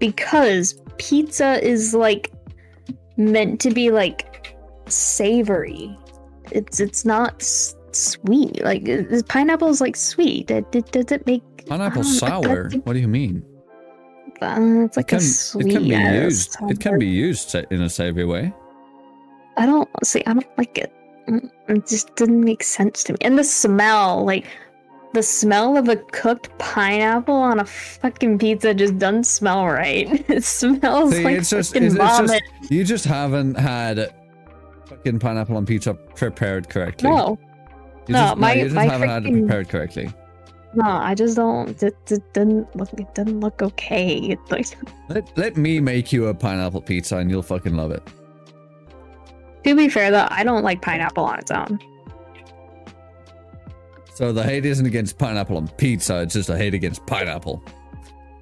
because pizza is like meant to be like savory. It's it's not s- sweet. Like it- it- pineapple is like sweet. It, it does it make Pineapple I don't know, sour. What do you mean? Uh, it's like It can, a sweet. it can be used. It can be used in a savory way. I don't see. I don't like it. Mm, It just didn't make sense to me. And the smell, like the smell of a cooked pineapple on a fucking pizza, just doesn't smell right. It smells See, like it's just, it's, it's vomit. just you just haven't had fucking pineapple on pizza prepared correctly. no, you no, just, my- you just my haven't had it prepared correctly. No, I just don't. It, it didn't look. It didn't look okay. It's like Let, let me make you a pineapple pizza and you'll fucking love it. to be fair though, I don't like pineapple on its own. So the hate isn't against pineapple on pizza, it's just a hate against pineapple.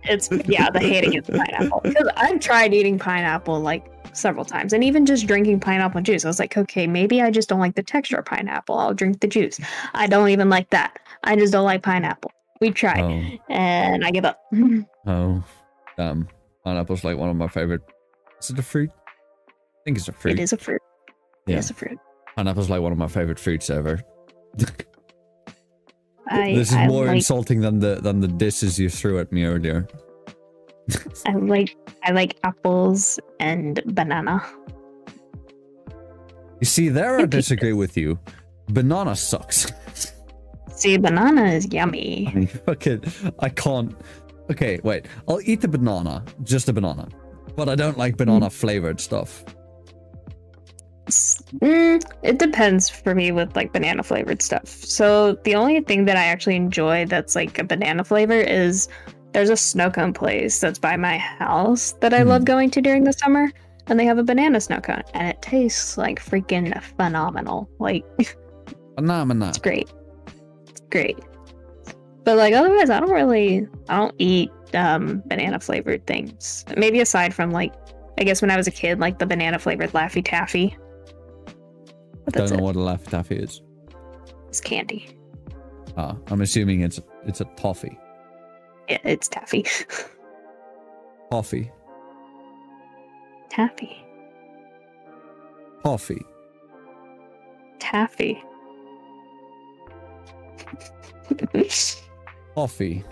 It's yeah, the hate against pineapple because I've tried eating pineapple like several times, and even just drinking pineapple juice. I was like, okay, maybe I just don't like the texture of pineapple. I'll drink the juice. I don't even like that. I just don't like pineapple. We tried, Oh, and I give up. oh, damn. Pineapple's like one of my favorite. Is it a fruit? I think it's a fruit. It is a fruit. It Yeah. is a fruit. Pineapple's like one of my favorite fruits ever. I, this is I more like, insulting than the than the dishes you threw at me earlier. I like I like apples and banana. You see, there I disagree with you. Banana sucks. See, banana is yummy. mean, fucking, I can't. Okay, wait. I'll eat the banana, just a banana, but I don't like banana flavored stuff. Mm, it depends for me with like banana flavored stuff. So the only thing that I actually enjoy that's like a banana flavor is there's a snow cone place that's by my house that I love Mhm. going to during the summer, and they have a banana snow cone, and it tastes like freaking phenomenal. Like phenomenal. it's great, great. But like otherwise, I don't really, I don't eat um banana flavored things. Maybe aside from like, I guess when I was a kid, like the banana flavored Laffy Taffy. But Don't know it. what a Laffy Taffy is. It's candy. Ah, I'm assuming it's it's a toffee. Yeah, it's taffy. Toffee. taffy. Toffee. Taffy. Toffee.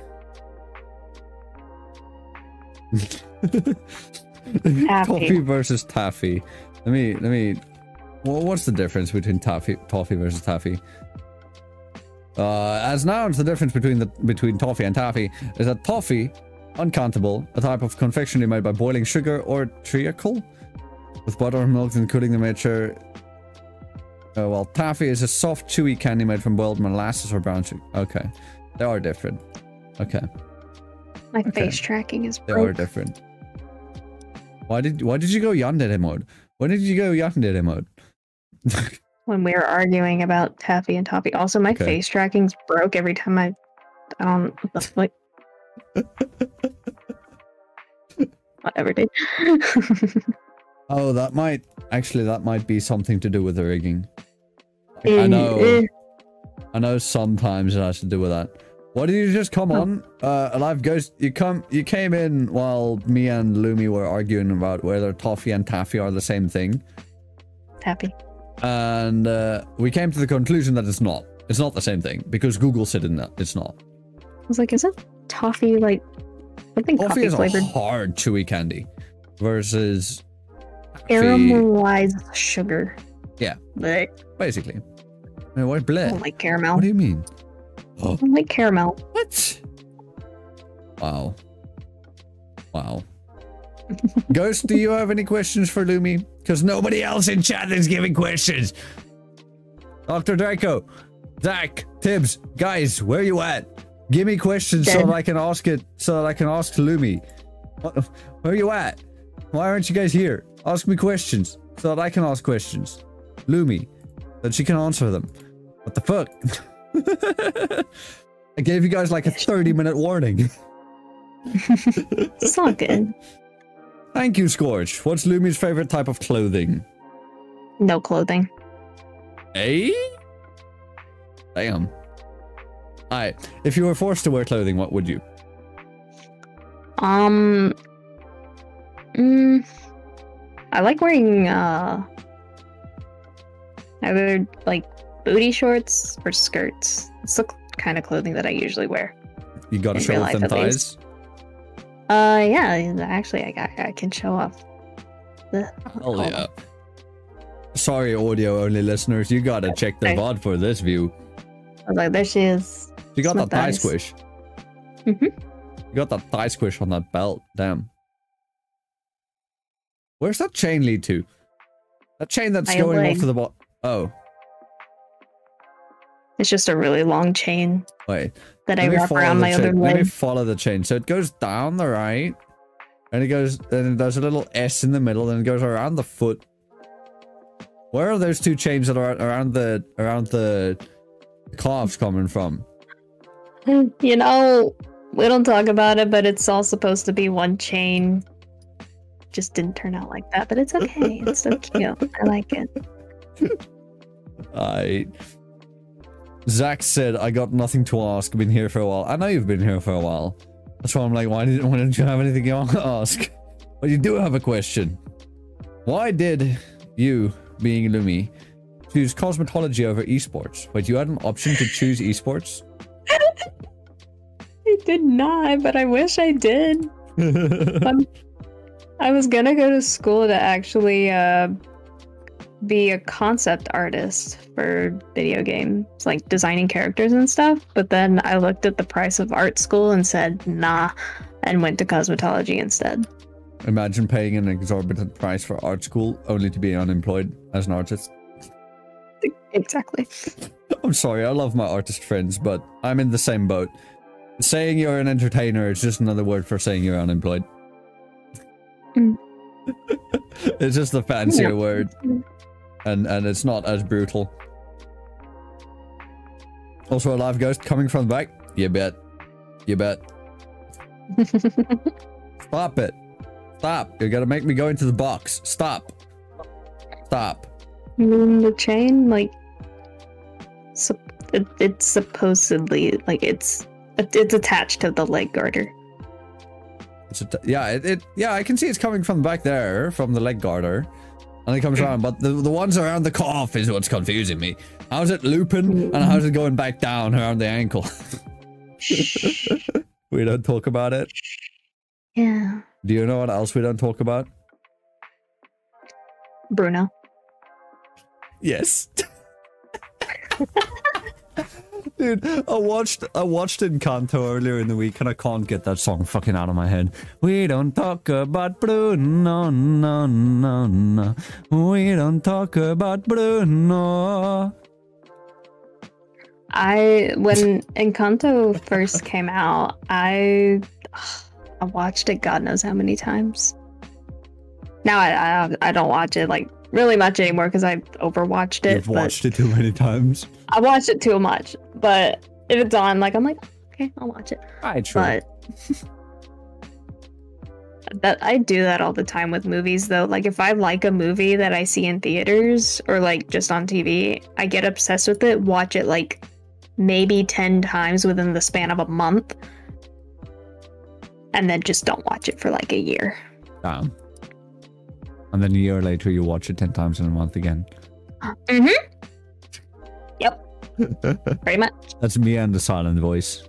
Toffee versus taffy. Let me let me. Well, what's the difference between taffy, toffee versus taffy? Uh, as nouns, the difference between the between toffee and taffy is that toffee, uncountable, a type of confectionery made by boiling sugar or treacle with butter or milk and cooling the mixture. Uh, well, taffy is a soft, chewy candy made from boiled molasses or brown sugar. Okay. They are different. Okay. My Okay. face tracking is They are different. Why did why did you go yandere mode? When did you go yandere mode? when we were arguing about Taffy and Toffee. Also, my Okay. face tracking's broke every time I. I don't. Like. Whatever, dude. Oh, that might actually that might be something to do with the rigging. I know. eh. I know sometimes it has to do with that. What did you just come Oh. on? Uh, Alive Ghost, you come you came in while me and Lumi were arguing about whether toffee and taffy are the same thing. Taffy. And uh, we came to the conclusion that it's not. It's not the same thing because Google said it not, it's not. I was like, isn't toffee like something Toffee is flavored? a hard chewy candy versus Caramelized sugar. Yeah. Blech. basically. No, what I bleh? don't like caramel. What do you mean? I oh. don't like caramel. What? Wow. Wow. Ghost, do you have any questions for Lumi? Because nobody else in chat is giving questions. Dr. Draco, Zach, Tibbs, guys, where you at? Give me questions so that I can ask it, so that I can ask Lumi. Where you at? Why aren't you guys here? Ask me questions so that I can ask questions. Lumi, that she can answer them. What the fuck? I gave you guys like a 30 minute warning. It's not good. Thank you, Scorch. What's Lumi's favorite type of clothing? No clothing. Eh? Damn. Alright, if you were forced to wear clothing, what would you? Um. Mm, I like wearing uh either like booty shorts or skirts. It's the kind of clothing that I usually wear. You gotta show off life, them thighs? Uh, yeah. Actually, I I, I can show off. The, Hell yeah. Sorry, audio only listeners, you gotta check the VOD for this view. I was like, there she is. You got Smith that thigh thighs. squish. Mhm. You got that thigh squish on that belt. Damn. Where's that chain lead to? That chain that's My going off to the bottom. Oh, It's just a really long chain wait. that I wrap follow around the my other chain. Let me follow the chain. So it goes down the right, and it goes, then there's a little S in the middle, and it goes around the foot. Where are those two chains that are around the around the calves coming from? You know, we don't talk about it, but it's all supposed to be one chain. Just didn't turn out like that, but it's okay. It's so cute. I like it. I. Zach said, "I got nothing to ask. Been here for a while. I know you've been here for a while. That's why I'm like, why didn't why didn't you have anything you want to ask? But you do have a question. Why did you, being Lumi, choose cosmetology over esports? Wait, you had an option to choose esports. I did not, but I wish I did. Um, I was gonna go to school to actually uh, be a concept artist for video games, like designing characters and stuff. But then I looked at the price of art school and said, nah, and went to cosmetology instead. Imagine paying an exorbitant price for art school only to be unemployed as an artist. Exactly. I'm sorry, I love my artist friends, but I'm in the same boat. Saying you're an entertainer is just another word for saying you're unemployed. Mm. it's just a fancier Yeah. word, and and it's not as brutal. Also, a live ghost coming from the back. You bet. You bet. Stop it. Stop. You're gonna make me go into the box. Stop. Stop. You mean the chain? Like, it, it's supposedly like it's it's attached to the leg garter. It's a yeah, it, it yeah, I can see it's coming from back there, from the leg garter. And it comes around, but the, the ones around the calf is what's confusing me. How's it looping and mm. how's it going back down around the ankle? we don't talk about it. Yeah, Do you know what else we don't talk about? Bruno. Yes. Dude, I watched I watched Encanto earlier in the week and I can't get that song fucking out of my head. We don't talk about Bruno, no, no, no. We don't talk about Bruno. I when Encanto first came out, I I watched it God knows how many times. Now I I, I don't watch it like really much anymore because I've overwatched it. You've watched it too many times. I watched it too much. But if it's on, like I'm like, okay, I'll watch it. I. But that I do that all the time with movies though. Like if I like a movie that I see in theaters or like just on TV, I get obsessed with it, watch it like maybe 10 times within the span of a month. And then just don't watch it for like a year. Damn. And then a year later, you watch it 10 times in a month again. Mhm. Yep, pretty much. That's me and the silent voice.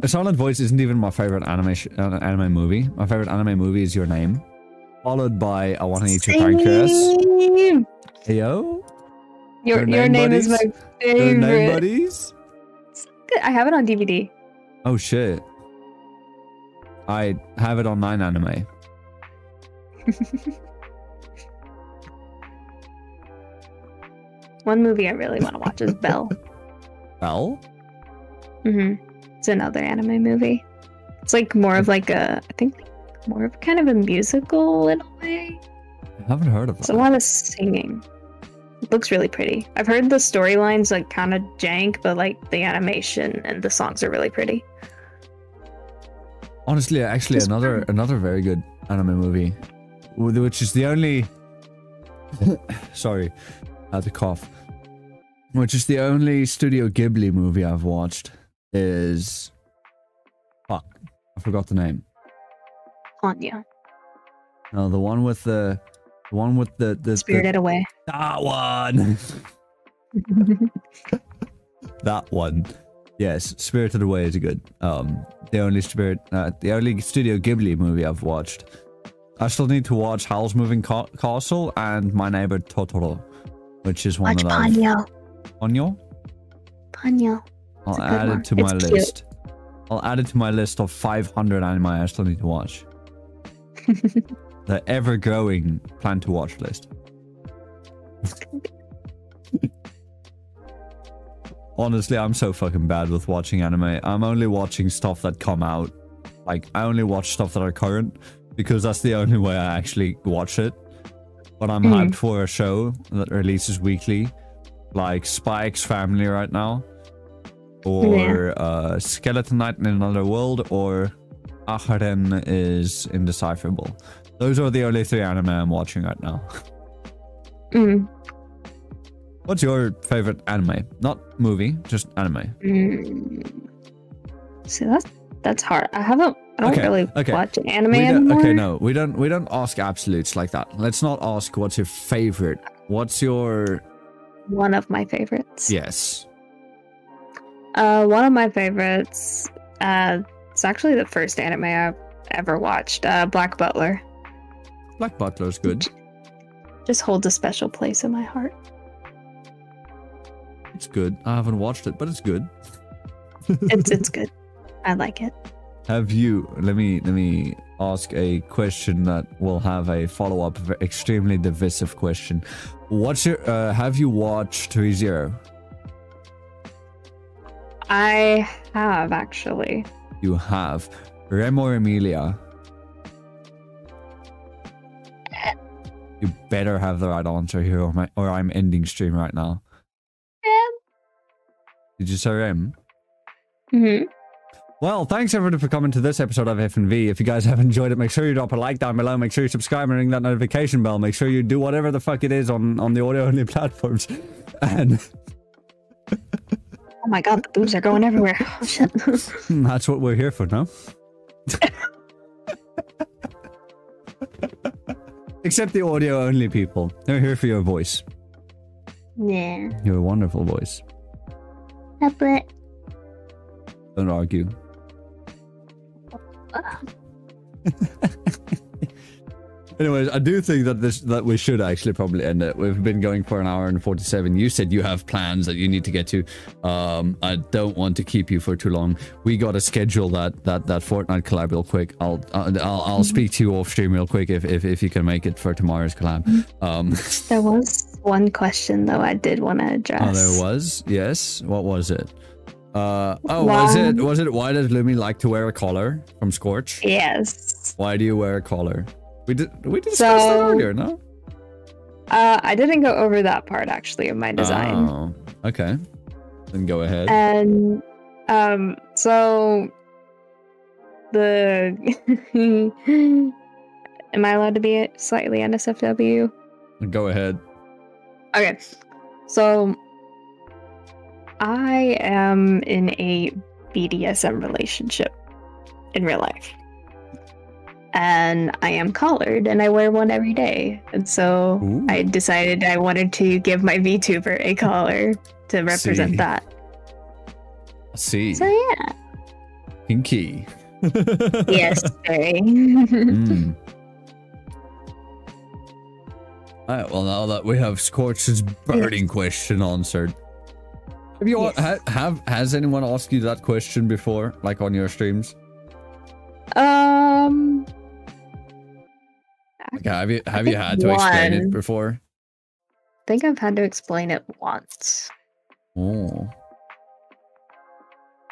the silent voice isn't even my favorite anime sh- uh, anime movie. My favorite anime movie is Your Name, followed by I Want to Eat Your Pancreas. Same. Heyo, Your, Your your, Name name, is my favorite Your Name favorite. buddies. I have it on DVD. Oh shit. I have it on Nine Anime. One movie I really want to watch is Bell. Well, hmm It's another anime movie. It's like more of like a, I think, more of kind of a musical in a way. I haven't heard of it. It's a lot of singing. It looks really pretty. I've heard the storylines like kind of jank, but like the animation and the songs are really pretty. Honestly, actually, Just another fun. another very good anime movie, which is the only. Sorry, I had to cough. Which is the only Studio Ghibli movie I've watched is. Fuck, I forgot the name. Anya, No, the one with the, the one with the the, the Spirited Away. that one. that one. Yes, Spirited Away is good. Um, the only spirit, uh, the only Studio Ghibli movie I've watched. I still need to watch Howl's Moving Ca- Castle and My Neighbor Totoro, which is one Watch that I've. Ponyo. Ponyo? Ponyo. I'll It's a good add one. it to my cute. list. I'll add it to my list of 500 anime I still need to watch. the ever-growing plan to watch list. Honestly, I'm so fucking bad with watching anime. I'm only watching stuff that come out. Like, I only watch stuff that are current because that's the only way I actually watch it. But I'm Mhm. hyped for a show that releases weekly, like Spy x Family right now, or uh, Skeleton Knight in Another World, or Aharen is Indecipherable. Those are the only three anime I'm watching right now. Mm, What's your favorite anime? Not movie, just anime. mm. See, that's that's hard. I haven't. I don't Okay, really okay. watch anime anymore. okay, no, we don't. We don't ask absolutes like that. Let's not ask what's your favorite. What's your One of my favorites. yes? Uh, one of my favorites. Uh, it's actually the first anime I've ever watched. Uh, Black Butler Black Butler's good. just holds a special place in my heart. It's good. I haven't watched it, but it's good. It's it's good. I like it. Have you? Let me let me ask a question that will have a follow up. Extremely divisive question. What's your? Uh, have you watched ReZero? I have actually. You have. Rem or Emilia? You better have the right answer here, or, my, or I'm ending stream right now. Did you say Rem? hmm Well, thanks everyone for coming to this episode of FNV. If you guys have enjoyed it, make sure you drop a like down below. Make sure you subscribe and ring that notification bell. Make sure you do whatever the fuck it is on, on the audio only platforms. And Oh my god, the boobs are going everywhere. Oh shit. Hmm, that's what we're here for, no? Except the audio only people. They're here for your voice. yeah. Your a wonderful voice. But Don't argue. Anyways, I do think that this that we should actually probably end it. We've been going for an hour and forty-seven. You said you have plans that you need to get to. Um, I don't want to keep you for too long. We got to schedule that that that Fortnite collab real quick. I'll I'll I'll, I'll speak to you off stream real quick if, if if you can make it for tomorrow's collab. Um, there was one question though I did want to address. Oh, there was. Yes. What was it? Uh oh, was it was it why does Lumi like to wear a collar from Scorch? Yes. Why do you wear a collar? We did we discussed that earlier, no? Uh, I didn't go over that part actually of my design. Oh, okay. Then go ahead. And um, so the am I allowed to be slightly NSFW? go ahead. Okay, so I am in a BDSM relationship in real life. And I am collared and I wear one every day. And so Ooh. I decided I wanted to give my VTuber a collar to represent See. that. See. So yeah. Pinky. Yes, very. Mm. Alright, well now that we have Scorch's burning question answered. Have you Yes. ha, have has anyone asked you that question before? Like on your streams? um Like have you have you had to explain it before? I think I've had to explain it once. Oh.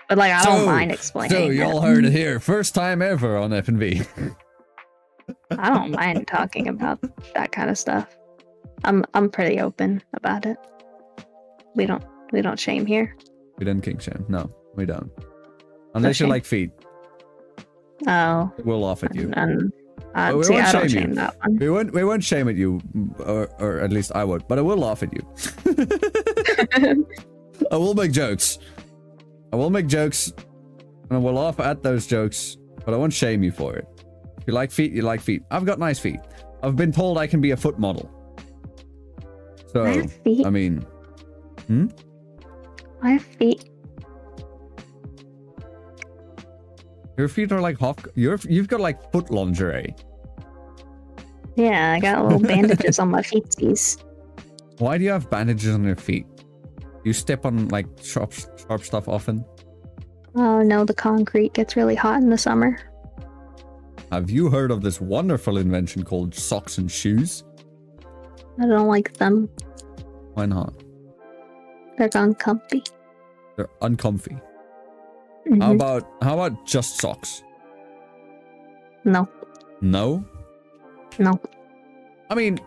But like I So- don't mind explaining. So it. y'all heard it here. First time ever on FNV. I don't mind talking about that kind of stuff. I'm I'm pretty open about it. We don't we don't shame here. we don't kink shame. No, we don't. Unless you like feet. Oh, We'll laugh at you. uh, we see, won't I don't shame you. shame. We won't we won't shame at you, or, or at least I would, but I will laugh at you. I will make jokes. I will make jokes, and I will laugh at those jokes, but I won't shame you for it. If you like feet, you like feet. I've got nice feet. I've been told I can be a foot model. So, I. I mean, I have feet. your feet are like hawk. You're, you've got like foot lingerie. Yeah, I got little bandages on my feetsies. Why do you have bandages on your feet? You step on like sharp, sharp stuff often. Oh no, the concrete gets really hot in the summer. Have you heard of this wonderful invention called socks and shoes? I don't like them. Why not? They're uncomfy. They're uncomfy. How Mhm. about how about just socks? No, No. no. I mean,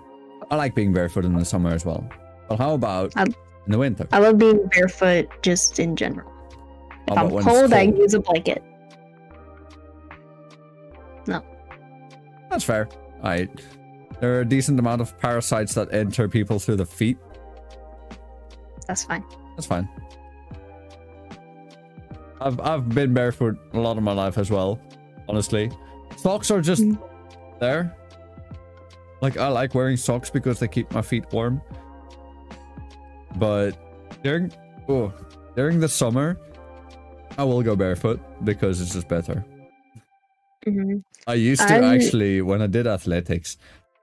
I like being barefoot in the summer as well. But how about Um, in the winter? I love being barefoot just in general. If I'm it's cold, I cold? use a blanket. No. That's fair. I there are a decent amount of parasites that enter people through the feet. That's fine. That's fine. I've I've been barefoot a lot of my life as well. Honestly, socks are just Mm. there. Like I like wearing socks because they keep my feet warm. But during oh during the summer, I will go barefoot because it's just better. hmm I used to I'm- actually, when I did athletics,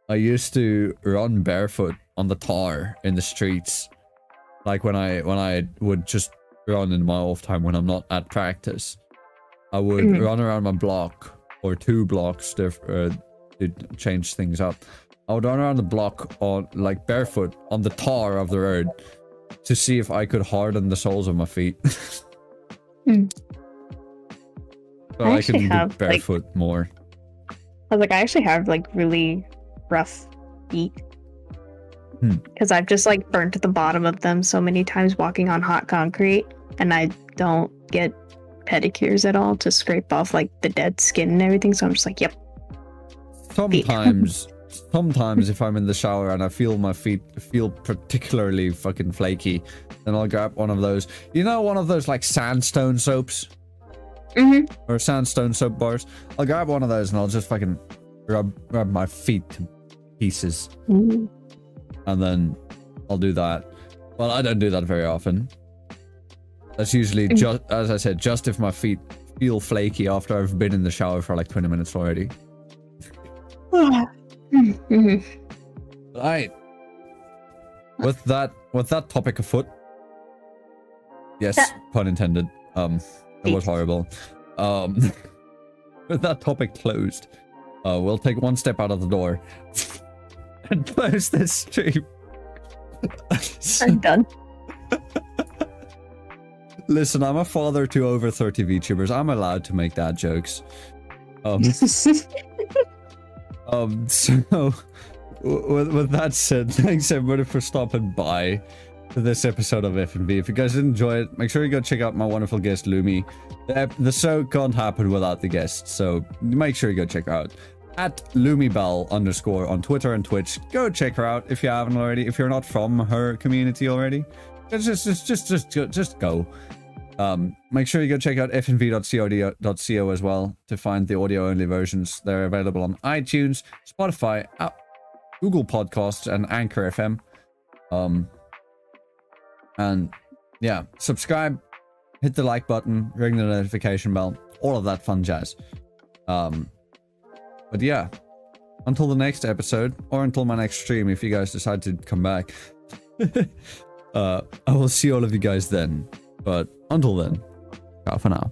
I used to run barefoot on the tar in the streets. Like when I when I would just run in my off time when I'm not at practice, I would Mhm. run around my block or two blocks to, uh, to change things up. I would run around the block on like barefoot on the tar of the road to see if I could harden the soles of my feet. Hmm. So I I, can have, be like- barefoot more. I was like, I actually have like really rough feet. Hmm. Because I've just like burnt the bottom of them so many times walking on hot concrete, and I don't get pedicures at all to scrape off like the dead skin and everything. So I'm just like, yep. sometimes sometimes if i'm in the shower and i feel my feet feel particularly fucking flaky then i'll grab one of those you know one of those like sandstone soaps Mm-hmm. or sandstone soap bars i'll grab one of those and i'll just fucking rub rub my feet to pieces Mm-hmm. And then i'll do that well i don't do that very often that's usually Mm. just as i said just if my feet feel flaky after i've been in the shower for like 20 minutes already Right. With that, with that topic afoot. Yes, pun intended. Um, it was horrible. Um, with that topic closed, uh, we'll take one step out of the door and close this stream. I'm done. Listen, I'm a father to over 30 VTubers. I'm allowed to make dad jokes. Um, um, so, with, with that said, thanks everybody for stopping by to this episode of FNV. If you guys did enjoy it, make sure you go check out my wonderful guest, Lumi. The, the show can't happen without the guest, so make sure you go check out. At LumiBell underscore on Twitter and Twitch. Go check her out if you haven't already. If you're not from her community already, just just just just just, go-. Um, make sure you go check out fnv.co.co as well to find the audio only versions. They're available on iTunes, Spotify, App, Google Podcasts, and Anchor FM. Um, and yeah, subscribe, hit the like button, ring the notification bell, all of that fun jazz. Um, but yeah, until the next episode, or until my next stream, if you guys decide to come back, uh, I will see all of you guys then. But until then, ciao for now.